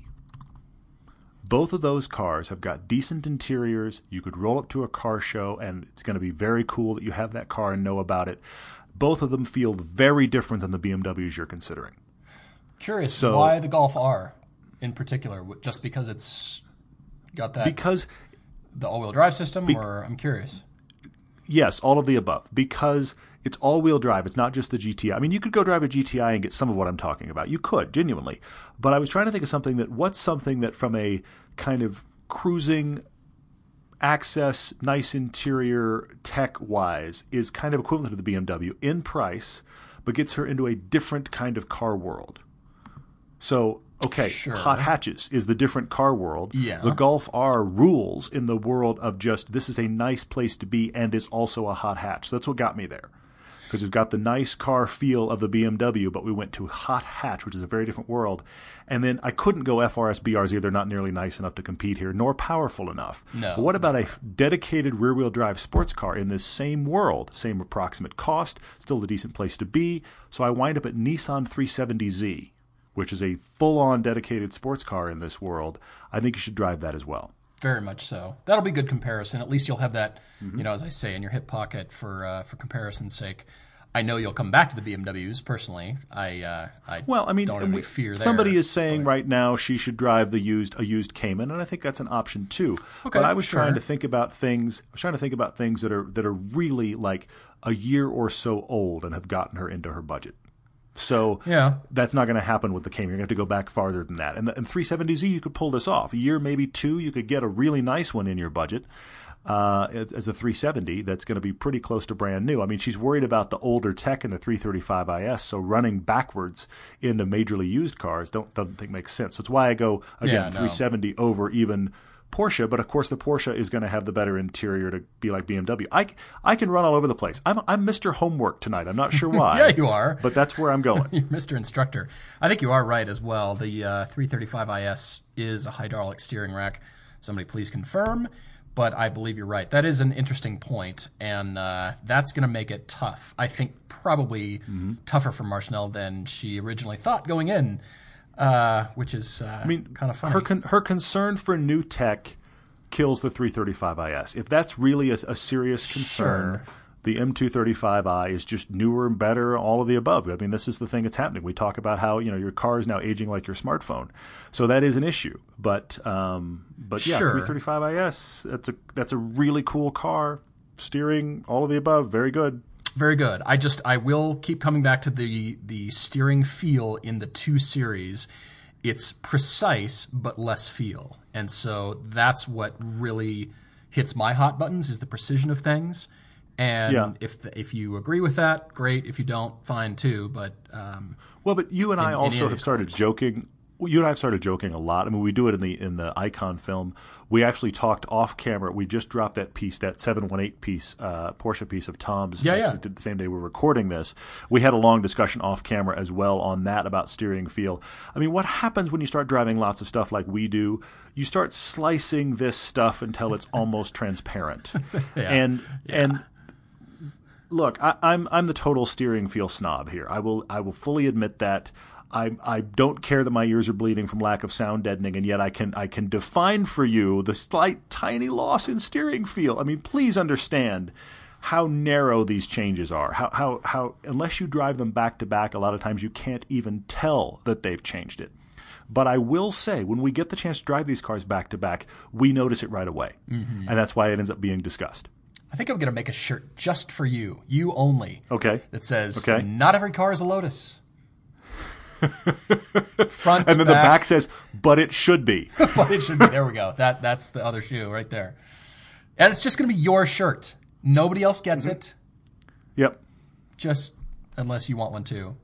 Both of those cars have got decent interiors. You could roll up to a car show, and it's going to be very cool that you have that car and know about it. Both of them feel very different than the BMWs you're considering. Curious So- why the Golf R in particular? Just because it's got that Because, the all-wheel drive system, or I'm curious. yes, all of the above. Because it's all wheel drive. It's not just the GTI. I mean, you could go drive a GTI and get some of what I'm talking about. You could, genuinely. But I was trying to think of something that, what's something that from a kind of cruising access, nice interior, tech wise, is kind of equivalent to the BMW in price, but gets her into a different kind of car world. So, okay, Sure. hot hatches is the different car world. Yeah. The Golf R rules in the world of just this is a nice place to be and is also a hot hatch. That's what got me there. Because we've got the nice car feel of the BMW, but we went to hot hatch, which is a very different world. And then I couldn't go FRS BRZ. They're not nearly nice enough to compete here, nor powerful enough. No, But what about a dedicated rear wheel drive sports car in this same world? Same approximate cost, still a decent place to be. So I wind up at Nissan 370Z, which is a full on dedicated sports car in this world. I think you should drive that as well. Very much so. That'll be good comparison. At least you'll have that, Mm-hmm. you know, as I say, in your hip pocket for uh, for comparison's sake. I know you'll come back to the BMWs personally. I uh, I Well, I mean, we- fear there. somebody is saying right now she should drive the used a used Cayman, and I think that's an option too. Okay, but I was sure. trying to think about things. I was trying to think about things that are that are really like a year or so old and have gotten her into her budget. So Yeah. that's not going to happen with the Cayman. You're going to have to go back farther than that. And the and 370Z, you could pull this off. A year, maybe two, you could get a really nice one in your budget. Uh, as as a 370, that's going to be pretty close to brand new. I mean, she's worried about the older tech in the 335IS, so running backwards into majorly used cars don't doesn't think makes sense. So it's why I go again Yeah, no. 370 over even Porsche. But of course, the Porsche is going to have the better interior to be like BMW. I, I can run all over the place. I'm I'm Mr. Homework tonight. I'm not sure why. Yeah, you are. But that's where I'm going. You're Mr. Instructor. I think you are right as well. The uh, 335IS is a hydraulic steering rack. Somebody please confirm. But I believe you're right. That is an interesting point, and uh, that's going to make it tough. I think probably Mm-hmm. tougher for Marshnell than she originally thought going in, uh, which is uh, I mean, kind of funny. Her con- her concern for new tech kills the 335IS. If that's really a, a serious concern, Sure. the M235i is just newer and better, all of the above. I mean, this is the thing that's happening. We talk about how you know your car is now aging like your smartphone, so that is an issue. But um, but yeah, Sure. 335IS that's a that's a really cool car. Steering, all of the above, very good. Very good. I just I will keep coming back to the the steering feel in the two series. It's precise but less feel, and so that's what really hits my hot buttons is the precision of things. And Yeah. if the, if you agree with that, great. If you don't, fine too. But um, Well, but you and I also have started joking. you and I have started joking a lot. I mean, we do it in the in the Icon film. We actually talked off camera. We just dropped that piece, that seven one eight piece, uh, Porsche piece of Tom's. Yeah, yeah. Did the same day we were recording this. We had a long discussion off camera as well on that about steering feel. I mean, what happens when you start driving lots of stuff like we do? You start slicing this stuff until it's almost transparent, yeah. and and look, I, I'm I'm the total steering feel snob here. I will I will fully admit that. I I don't care that my ears are bleeding from lack of sound deadening, and yet I can I can define for you the slight tiny loss in steering feel. I mean, please understand how narrow these changes are. How how how unless you drive them back to back, a lot of times you can't even tell that they've changed it. But I will say, when we get the chance to drive these cars back to back, we notice it right away, mm-hmm. and that's why it ends up being discussed. I think I'm going to make a shirt just for you, you only. Okay. That says, Okay. "Not every car is a Lotus." Front, And then the back says, "But it should be." but it should be. There we go. That that's the other shoe right there. And it's just going to be your shirt. Nobody else gets Mm-hmm. it. yep. Just unless you want one too.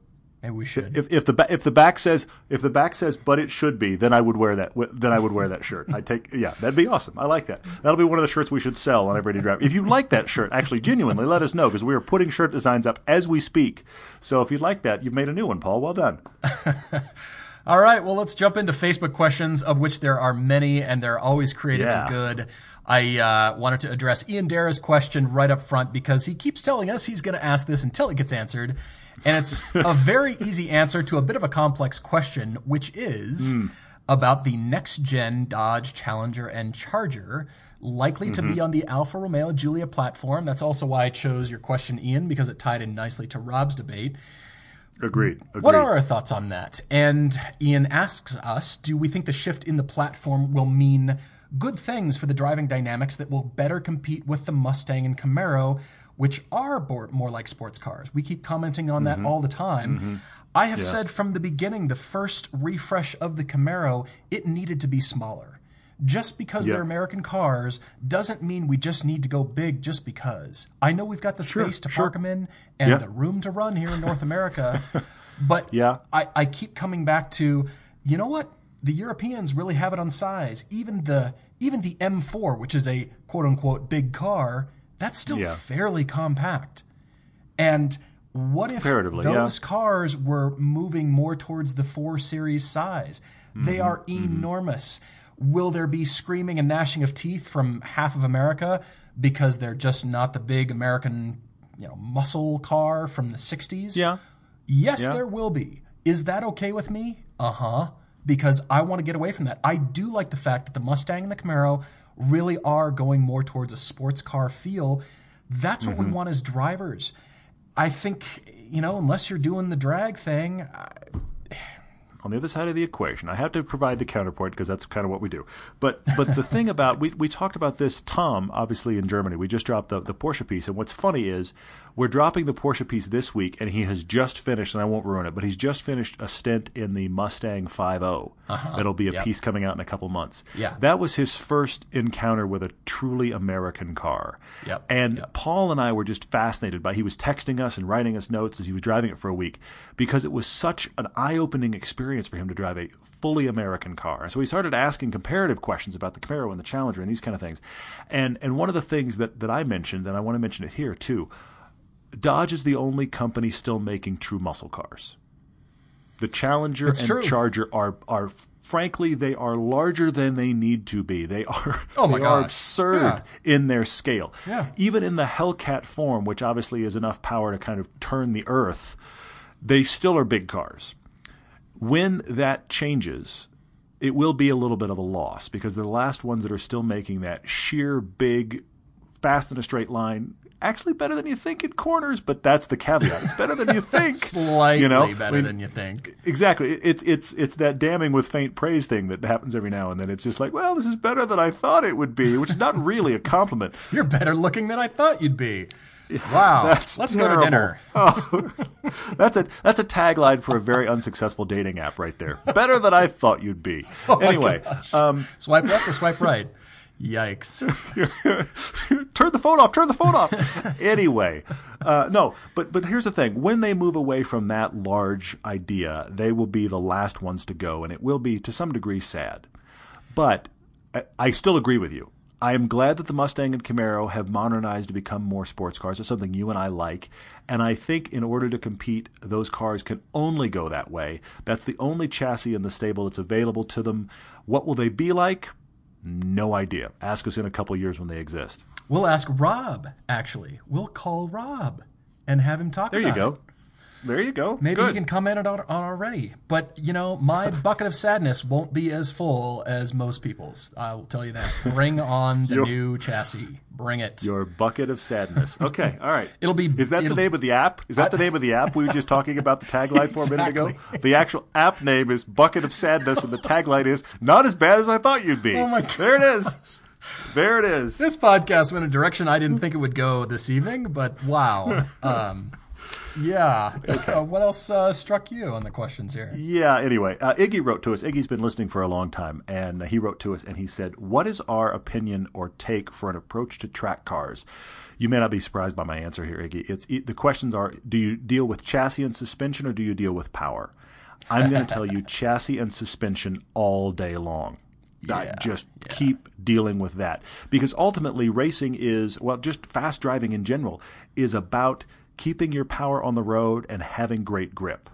Maybe we should. If if the ba- if the back says if the back says but it should be, then I would wear that. Then I would wear that shirt. I take yeah, that'd be awesome. I like that. That'll be one of the shirts we should sell on Everyday Drive. If you like that shirt, actually genuinely, let us know because we are putting shirt designs up as we speak. So if you like that, you've made a new one, Paul. Well done. All right, well, let's jump into Facebook questions, of which there are many, and they're always creative Yeah. and good. I uh, wanted to address Ian Dara's question right up front because he keeps telling us he's going to ask this until it gets answered. And it's a very easy answer to a bit of a complex question, which is hmm. about the next gen Dodge Challenger and Charger likely to be mm-hmm. on the Alfa Romeo Giulia platform. That's also why I chose your question, Ian, because it tied in nicely to Rob's debate. Agreed. Agreed. What are our thoughts on that? And Ian asks us Do we think the shift in the platform will mean good things for the driving dynamics that will better compete with the Mustang and Camaro, which are more like sports cars? We keep commenting on that mm-hmm. all the time. Mm-hmm. I have said from the beginning, the first refresh of the Camaro, it needed to be smaller. Just because Yeah. they're American cars doesn't mean we just need to go big just because. I know we've got the space to sure. park them in and Yeah. the room to run here in North America, but Yeah. I, I keep coming back to, you know what? The Europeans really have it on size. Even the even the M4, which is a quote unquote big car, that's still Yeah. fairly compact. And what if Comparatively, yeah. those cars were moving more towards the 4 series size? Mm-hmm. They are enormous. Will there be screaming and gnashing of teeth from half of America because they're just not the big American, you know, muscle car from the 60s? Yeah. Yes, Yeah. there will be. Is that okay with me? Uh huh. Because I want to get away from that. I do like the fact that the Mustang and the Camaro really are going more towards a sports car feel. That's what Mm-hmm. we want as drivers. I think, you know, unless you're doing the drag thing, I- on the other side of the equation. I have to provide the counterpoint because that's kind of what we do. But but the thing about we we talked about this Tom obviously in Germany. We just dropped the the Porsche piece and what's funny is we're dropping the Porsche piece this week and he has just finished and I won't ruin it, but he's just finished a stint in the Mustang 50. Uh-huh. It'll be a Yep. piece coming out in a couple months. Yeah. That was his first encounter with a truly American car. Yep. And Yep. Paul and I were just fascinated by. He was texting us and writing us notes as he was driving it for a week because it was such an eye-opening experience for him to drive a fully American car. And so he started asking comparative questions about the Camaro and the Challenger and these kind of things. And and one of the things that that I mentioned, and I want to mention it here too, Dodge is the only company still making true muscle cars. The Challenger It's and true. Charger are are frankly they are larger than they need to be. They are Oh my they are absurd Yeah. in their scale. Yeah. Even in the Hellcat form, which obviously is enough power to kind of turn the earth, they still are big cars. When that changes, it will be a little bit of a loss because they're the last ones that are still making that sheer big, fast in a straight line. Actually, better than you think in corners, but that's the caveat. It's better than you think. slightly you know? better I mean, than you think. Exactly. It's it's it's that damning with faint praise thing that happens every now and then. It's just like, well, this is better than I thought it would be, which is not really a compliment. You're better looking than I thought you'd be. Wow. That's Let's go to dinner. Oh, that's a that's a tagline for a very unsuccessful dating app right there. Better than I thought you'd be. Oh anyway, um, Swipe left or swipe right? Yikes. turn the phone off, turn the phone off. anyway, uh, no, but but here's the thing: when they move away from that large idea, they will be the last ones to go, and it will be to some degree sad. But I, I still agree with you. I am glad that the Mustang and Camaro have modernized to become more sports cars. It's something you and I like. And I think in order to compete, those cars can only go that way. That's the only chassis in the stable that's available to them. What will they be like? No idea. Ask us in a couple years when they exist. We'll ask Rob, actually. We'll call Rob and have him talk There about you go. it. There you go. Maybe Good. he can comment it on, on already. But, you know, my bucket of sadness won't be as full as most people's. I'll tell you that. Bring on the Your- new chassis. Bring it. Your bucket of sadness. Okay, all right. It'll be- Is that the name of the app? Is that the name of the app we were just talking about the tagline for a minute ago? The actual app name is Bucket of Sadness, and the tagline is "Not as bad as I thought you'd be." Oh my God. There it is. There it is. This podcast went a direction I didn't think it would go this evening, but wow. Um, yeah. Uh, what else uh, struck you on the questions here? Yeah, anyway, uh, Iggy wrote to us. Iggy's been listening for a long time, and he wrote to us and he said, What is our opinion or take for an approach to track cars? You may not be surprised by my answer here, Iggy. It's The questions are Do you deal with chassis and suspension or do you deal with power? I'm going to tell you chassis and suspension all day long. Yeah, just keep dealing with that because ultimately racing is well just fast driving in general is about keeping your power on the road and having great grip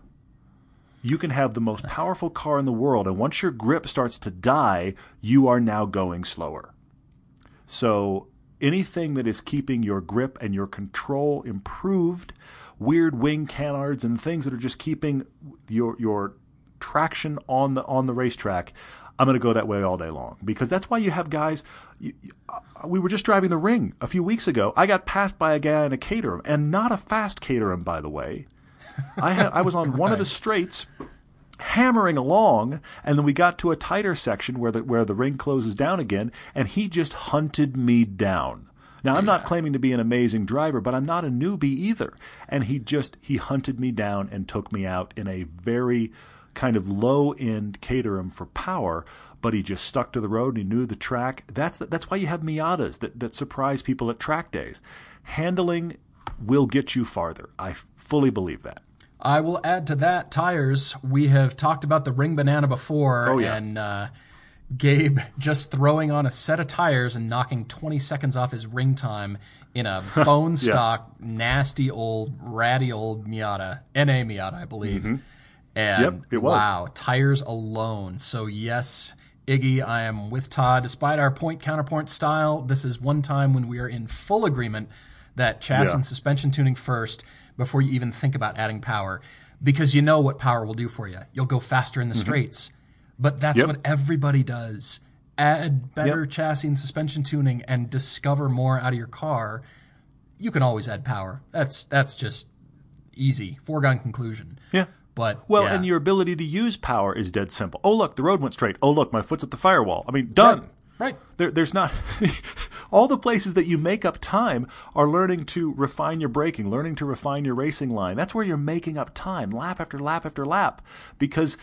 you can have the most powerful car in the world, and once your grip starts to die, you are now going slower. So anything that is keeping your grip and your control improved, weird wing canards and things that are just keeping your your traction on the on the racetrack, I'm going to go that way all day long because that's why you have guys. You, you- uh, we were just driving the ring a few weeks ago. I got passed by a guy in a Caterham, and not a fast Caterham, by the way. I had I was on one of the straights hammering along, and then we got to a tighter section where the where the ring closes down again, and he just hunted me down. Now I'm not claiming to be an amazing driver, but I'm not a newbie either. And he just he hunted me down and took me out in a very kind of low end Caterham for power, but he just stuck to the road and he knew the track. That's that's why you have Miatas that, that surprise people at track days. Handling will get you farther. I fully believe that. I will add to that tires. We have talked about the ring banana before, Oh, yeah. and uh, Gabe just throwing on a set of tires and knocking 20 seconds off his ring time in a bone stock, nasty old, ratty old Miata, NA Miata, I believe. And Mm-hmm. Yep, it was. wow, tires alone. So yes. Iggy, I am with Todd. Despite our point counterpoint style, this is one time when we are in full agreement that chassis Yeah. and suspension tuning first before you even think about adding power because you know what power will do for you. You'll go faster in the straights. But that's Mm-hmm. Yep. what everybody does. Add better Yep. chassis and suspension tuning and discover more out of your car. You can always add power. That's that's just easy. Foregone conclusion. Yeah. But Well, yeah. and your ability to use power is dead simple. Oh, look, the road went straight. Oh, look, my foot's at the firewall. I mean, done. right. There, there's not all the places that you make up time are learning to refine your braking, learning to refine your racing line. That's where you're making up time, lap after lap after lap, because.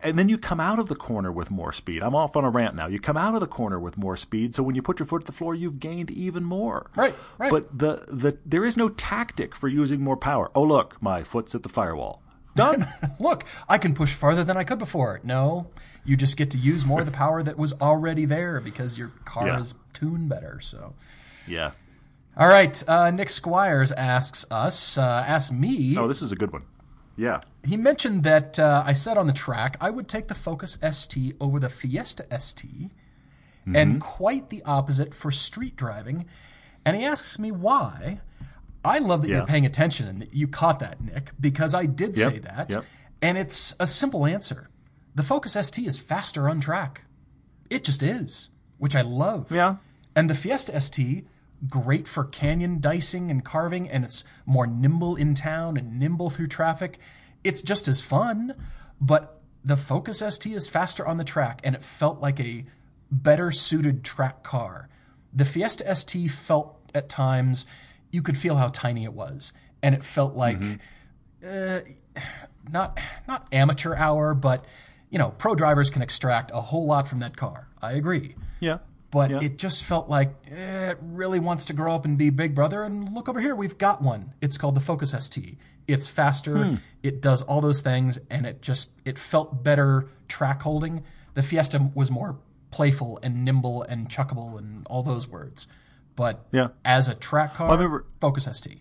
And then you come out of the corner with more speed. I'm off on a rant now. You come out of the corner with more speed, so when you put your foot to the floor, you've gained even more. Right, right. But the, the there is no tactic for using more power. Oh look, my foot's at the firewall. Done. Look, I can push farther than I could before. No, you just get to use more of the power that was already there because your car Yeah. is tuned better. So, yeah. all right. Uh, Nick Squires asks us, uh, asks me. Oh, this is a good one. Yeah. He mentioned that uh, I said on the track I would take the Focus ST over the Fiesta ST, and quite the opposite for street driving. And he asks me why. I love that Yeah. you're paying attention and that you caught that, Nick, because I did Yep, say that. yep. And it's a simple answer. The Focus ST is faster on track. It just is, which I love. Yeah. And the Fiesta ST, great for canyon dicing and carving, and it's more nimble in town and nimble through traffic. It's just as fun, but the Focus ST is faster on the track, and it felt like a better suited track car. The Fiesta ST felt at times you could feel how tiny it was, and it felt like uh, not not amateur hour, but you know, pro drivers can extract a whole lot from that car. I agree. Yeah. but Yeah. it just felt like eh, it really wants to grow up and be Big Brother. And look over here, we've got one. It's called the Focus ST. It's faster. Hmm. It does all those things, and it just it felt better track holding. The Fiesta was more playful and nimble and chuckable and all those words. But Yeah. as a track car, I remember- Focus ST.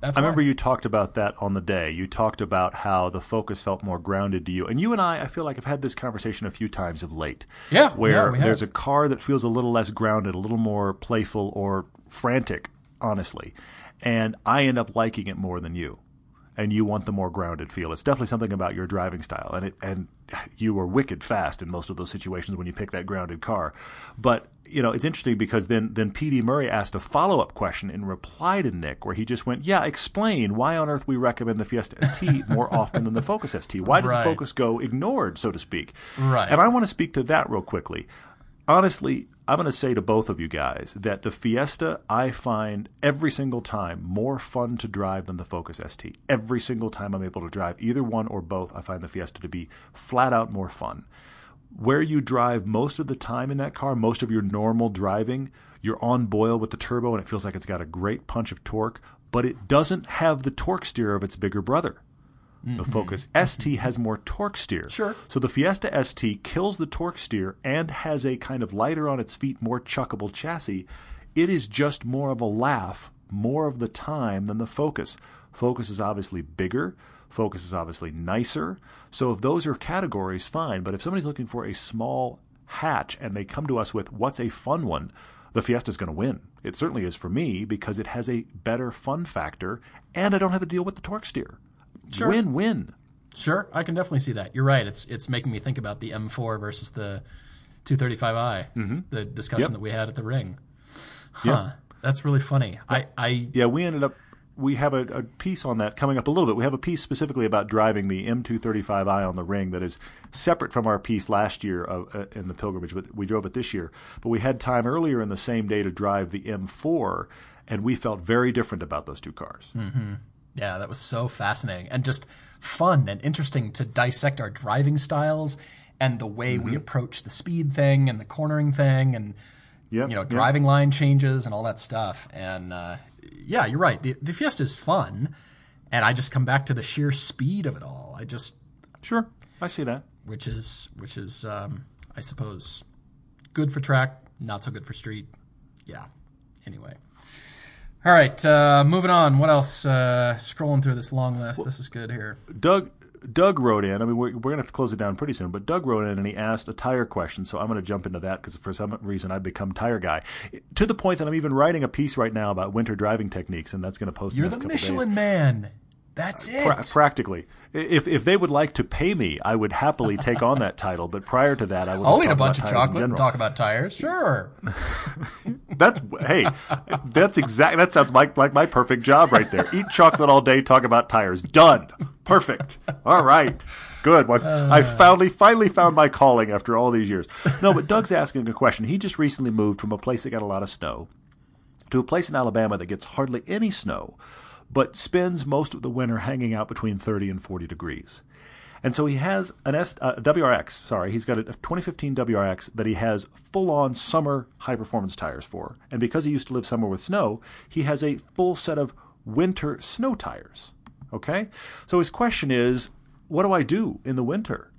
That's I why. remember you talked about that on the day. You talked about how the focus felt more grounded to you. And you and I, I feel like, I've had this conversation a few times of late. Yeah, Where yeah, there's a car that feels a little less grounded, a little more playful or frantic, honestly. And I end up liking it more than you. And you want the more grounded feel. It's definitely something about your driving style. And it and you were wicked fast in most of those situations when you pick that grounded car. But you know, it's interesting because then then PD Murray asked a follow up question in reply to Nick, where he just went, "Yeah, explain why on earth we recommend the Fiesta ST more often than the Focus ST. Why does Right. the Focus go ignored, so to speak?" Right. And I want to speak to that real quickly. Honestly, I'm going to say to both of you guys that the Fiesta I find every single time more fun to drive than the Focus ST. Every single time I'm able to drive either one or both, I find the Fiesta to be flat out more fun where you drive most of the time in that car, most of your normal driving, you're on boil with the turbo and it feels like it's got a great punch of torque, but it doesn't have the torque steer of its bigger brother. The mm-hmm. Focus ST mm-hmm. has more torque steer. Sure. So the Fiesta ST kills the torque steer and has a kind of lighter on its feet, more chuckable chassis. It is just more of a laugh more of the time than the Focus. Focus is obviously bigger. Focus is obviously nicer. So if those are categories, fine. But if somebody's looking for a small hatch and they come to us with what's a fun one, the Fiesta is going to win. It certainly is for me because it has a better fun factor and I don't have to deal with the torque steer. Sure. Win win. Sure, I can definitely see that. You're right. It's it's making me think about the M4 versus the 235i, the discussion Yep. that we had at the ring. Huh. Yeah. That's really funny. I, I Yeah, we ended up. We have a, a piece on that coming up a little bit. We have a piece specifically about driving the M235i on the ring that is separate from our piece last year of, uh, in the pilgrimage, but we drove it this year. But we had time earlier in the same day to drive the M4, and we felt very different about those two cars. Yeah, that was so fascinating and just fun and interesting to dissect our driving styles and the way we approach the speed thing and the cornering thing and Yep, you know yep. driving line changes and all that stuff. And uh, yeah, you're right. The the Fiesta is fun, and I just come back to the sheer speed of it all. I just Sure, I see that. which is which is um, I suppose good for track, not so good for street. Yeah. Anyway. All right, uh, moving on. What else? Uh, scrolling through this long list. This is good here. Doug Doug wrote in. I mean, we're, we're going to have to close it down pretty soon. But Doug wrote in and he asked a tire question. So I'm going to jump into that because for some reason I've become tire guy to the point that I'm even writing a piece right now about winter driving techniques, and that's going to post. in You're the the next couple Michelin Man. That's it. Pra- practically, if if they would like to pay me, I would happily take on that title. But prior to that, I would. I'll eat a bunch of chocolate and talk about tires. Sure. That's hey, that's exact. That sounds like like my perfect job right there. Eat chocolate all day, talk about tires. Done. Perfect. All right. Good. Well, I uh. finally finally found my calling after all these years. No, but Doug's asking a question. He just recently moved from a place that got a lot of snow to a place in Alabama that gets hardly any snow, but spends most of the winter hanging out between 30 and 40 degrees. And so he has an S, uh, WRX, sorry, he's got a 2015 WRX that he has full on summer high performance tires for. And because he used to live somewhere with snow, he has a full set of winter snow tires. Okay? So his question is what do I do in the winter?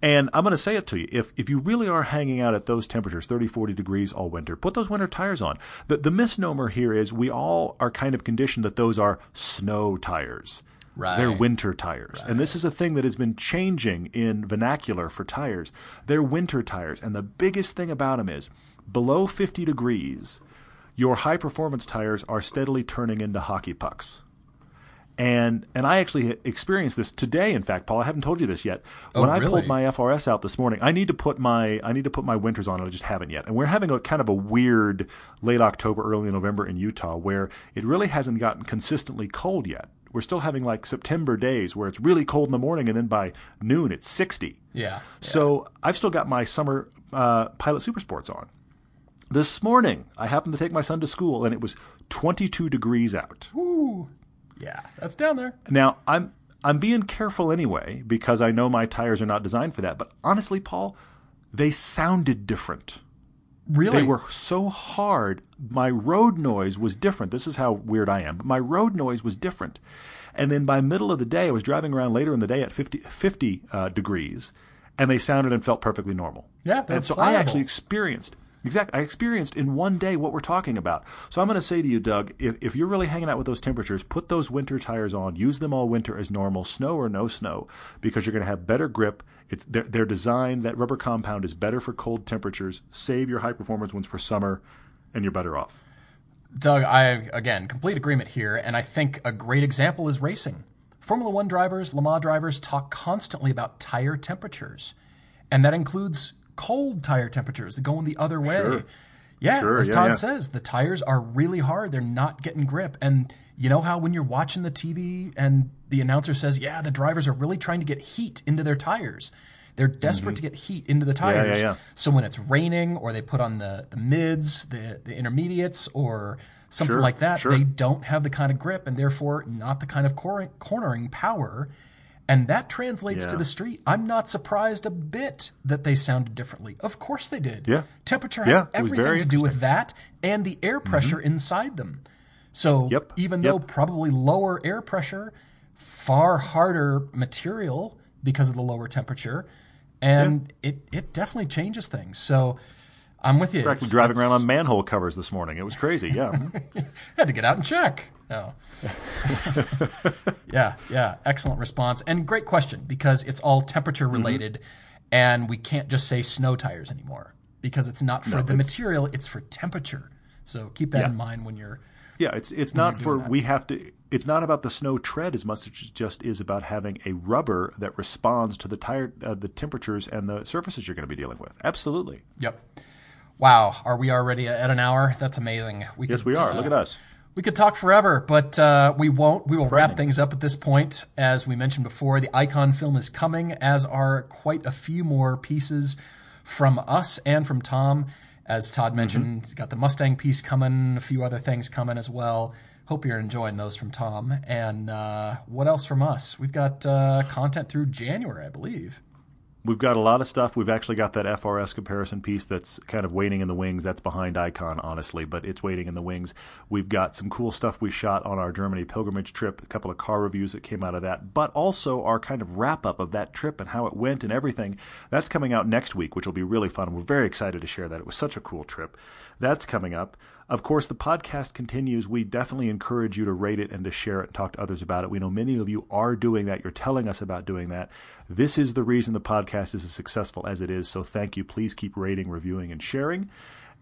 And I'm going to say it to you. If, if you really are hanging out at those temperatures, 30, 40 degrees all winter, put those winter tires on. The, the misnomer here is we all are kind of conditioned that those are snow tires. Right. They're winter tires. And this is a thing that has been changing in vernacular for tires. They're winter tires. And the biggest thing about them is below 50 degrees, your high performance tires are steadily turning into hockey pucks. And and I actually experienced this today. In fact, Paul, I haven't told you this yet. Oh, when I really? pulled my FRS out this morning, I need to put my I need to put my winters on, and I just haven't yet. And we're having a kind of a weird late October, early November in Utah, where it really hasn't gotten consistently cold yet. We're still having like September days where it's really cold in the morning, and then by noon it's sixty. Yeah. So I've still got my summer uh, Pilot Super Sports on. This morning, I happened to take my son to school, and it was 22 degrees out. Ooh. Yeah. That's down there. Now I'm I'm being careful anyway because I know my tires are not designed for that. But honestly, Paul, they sounded different. Really? They were so hard. My road noise was different. This is how weird I am. But my road noise was different. And then by middle of the day, I was driving around later in the day at 50, 50 uh, degrees, and they sounded and felt perfectly normal. Yeah, and so I actually experienced exactly. I experienced in one day what we're talking about. So I'm going to say to you, Doug, if, if you're really hanging out with those temperatures, put those winter tires on. Use them all winter as normal, snow or no snow, because you're going to have better grip. It's they're, they're designed that rubber compound is better for cold temperatures. Save your high performance ones for summer, and you're better off. Doug, I again complete agreement here, and I think a great example is racing. Formula One drivers, Le Mans drivers talk constantly about tire temperatures, and that includes cold tire temperatures that go in the other way. Sure. Yeah, Sure, as yeah, Todd yeah. says, the tires are really hard. They're not getting grip. And you know how when you're watching the TV and the announcer says, yeah, the drivers are really trying to get heat into their tires. They're desperate to get heat into the Mm-hmm. tires. yeah. So when it's raining or they put on the, the mids, the, the intermediates, or something Sure, like that, they don't have the kind of grip and therefore not the kind of cor- cornering power. And that translates to the street. I'm not surprised a bit that they sounded differently. Of course they did. Yeah. Temperature has was everything to do with that and the air pressure inside them. So Yep, even yep. though probably lower air pressure, far harder material because of the lower temperature, and it, it definitely changes things. So I'm with you. Practically It's- driving it's- around on manhole covers this morning. It was crazy. Yeah. had to get out and check. Oh. yeah, yeah. Excellent response. And great question because it's all temperature Mm-hmm. related and we can't just say snow tires anymore because it's not for the material, it's for temperature. So keep that Yeah. in mind when you're Yeah, it's it's not for we have to. It's not about the snow tread as much as it just is about having a rubber that responds to the tire, uh, the temperatures and the surfaces you're going to be dealing with. Absolutely. Yep. Wow, are we already at an hour? That's amazing. We Yes, could, we are. uh, Look at us. We could talk forever, but uh, we won't. We will wrap things up at this point. As we mentioned before, the Icon film is coming, as are quite a few more pieces from us and from Tom. As Todd mentioned, he's got the Mustang piece coming, a few other things coming as well. Hope you're enjoying those from Tom. And uh, what else from us? We've got uh, content through January, I believe. We've got a lot of stuff. We've actually got that FRS comparison piece that's kind of waiting in the wings. That's behind Icon, honestly, but it's waiting in the wings. We've got some cool stuff we shot on our Germany pilgrimage trip, a couple of car reviews that came out of that, but also our kind of wrap up of that trip and how it went and everything. That's coming out next week, which will be really fun. We're very excited to share that. It was such a cool trip. That's coming up. Of course, the podcast continues. We definitely encourage you to rate it and to share it and talk to others about it. We know many of you are doing that. You're telling us about doing that. This is the reason the podcast is as successful as it is. So thank you. Please keep rating, reviewing, and sharing.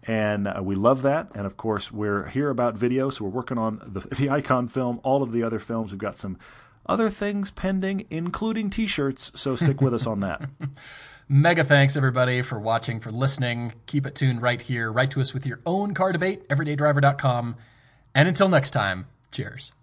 And uh, we love that. And of course, we're here about video. So we're working on the, the icon film, all of the other films. We've got some other things pending, including t shirts. So stick with us on that. Mega thanks, everybody, for watching, for listening. Keep it tuned right here. Write to us with your own car debate, everydaydriver.com. And until next time, cheers.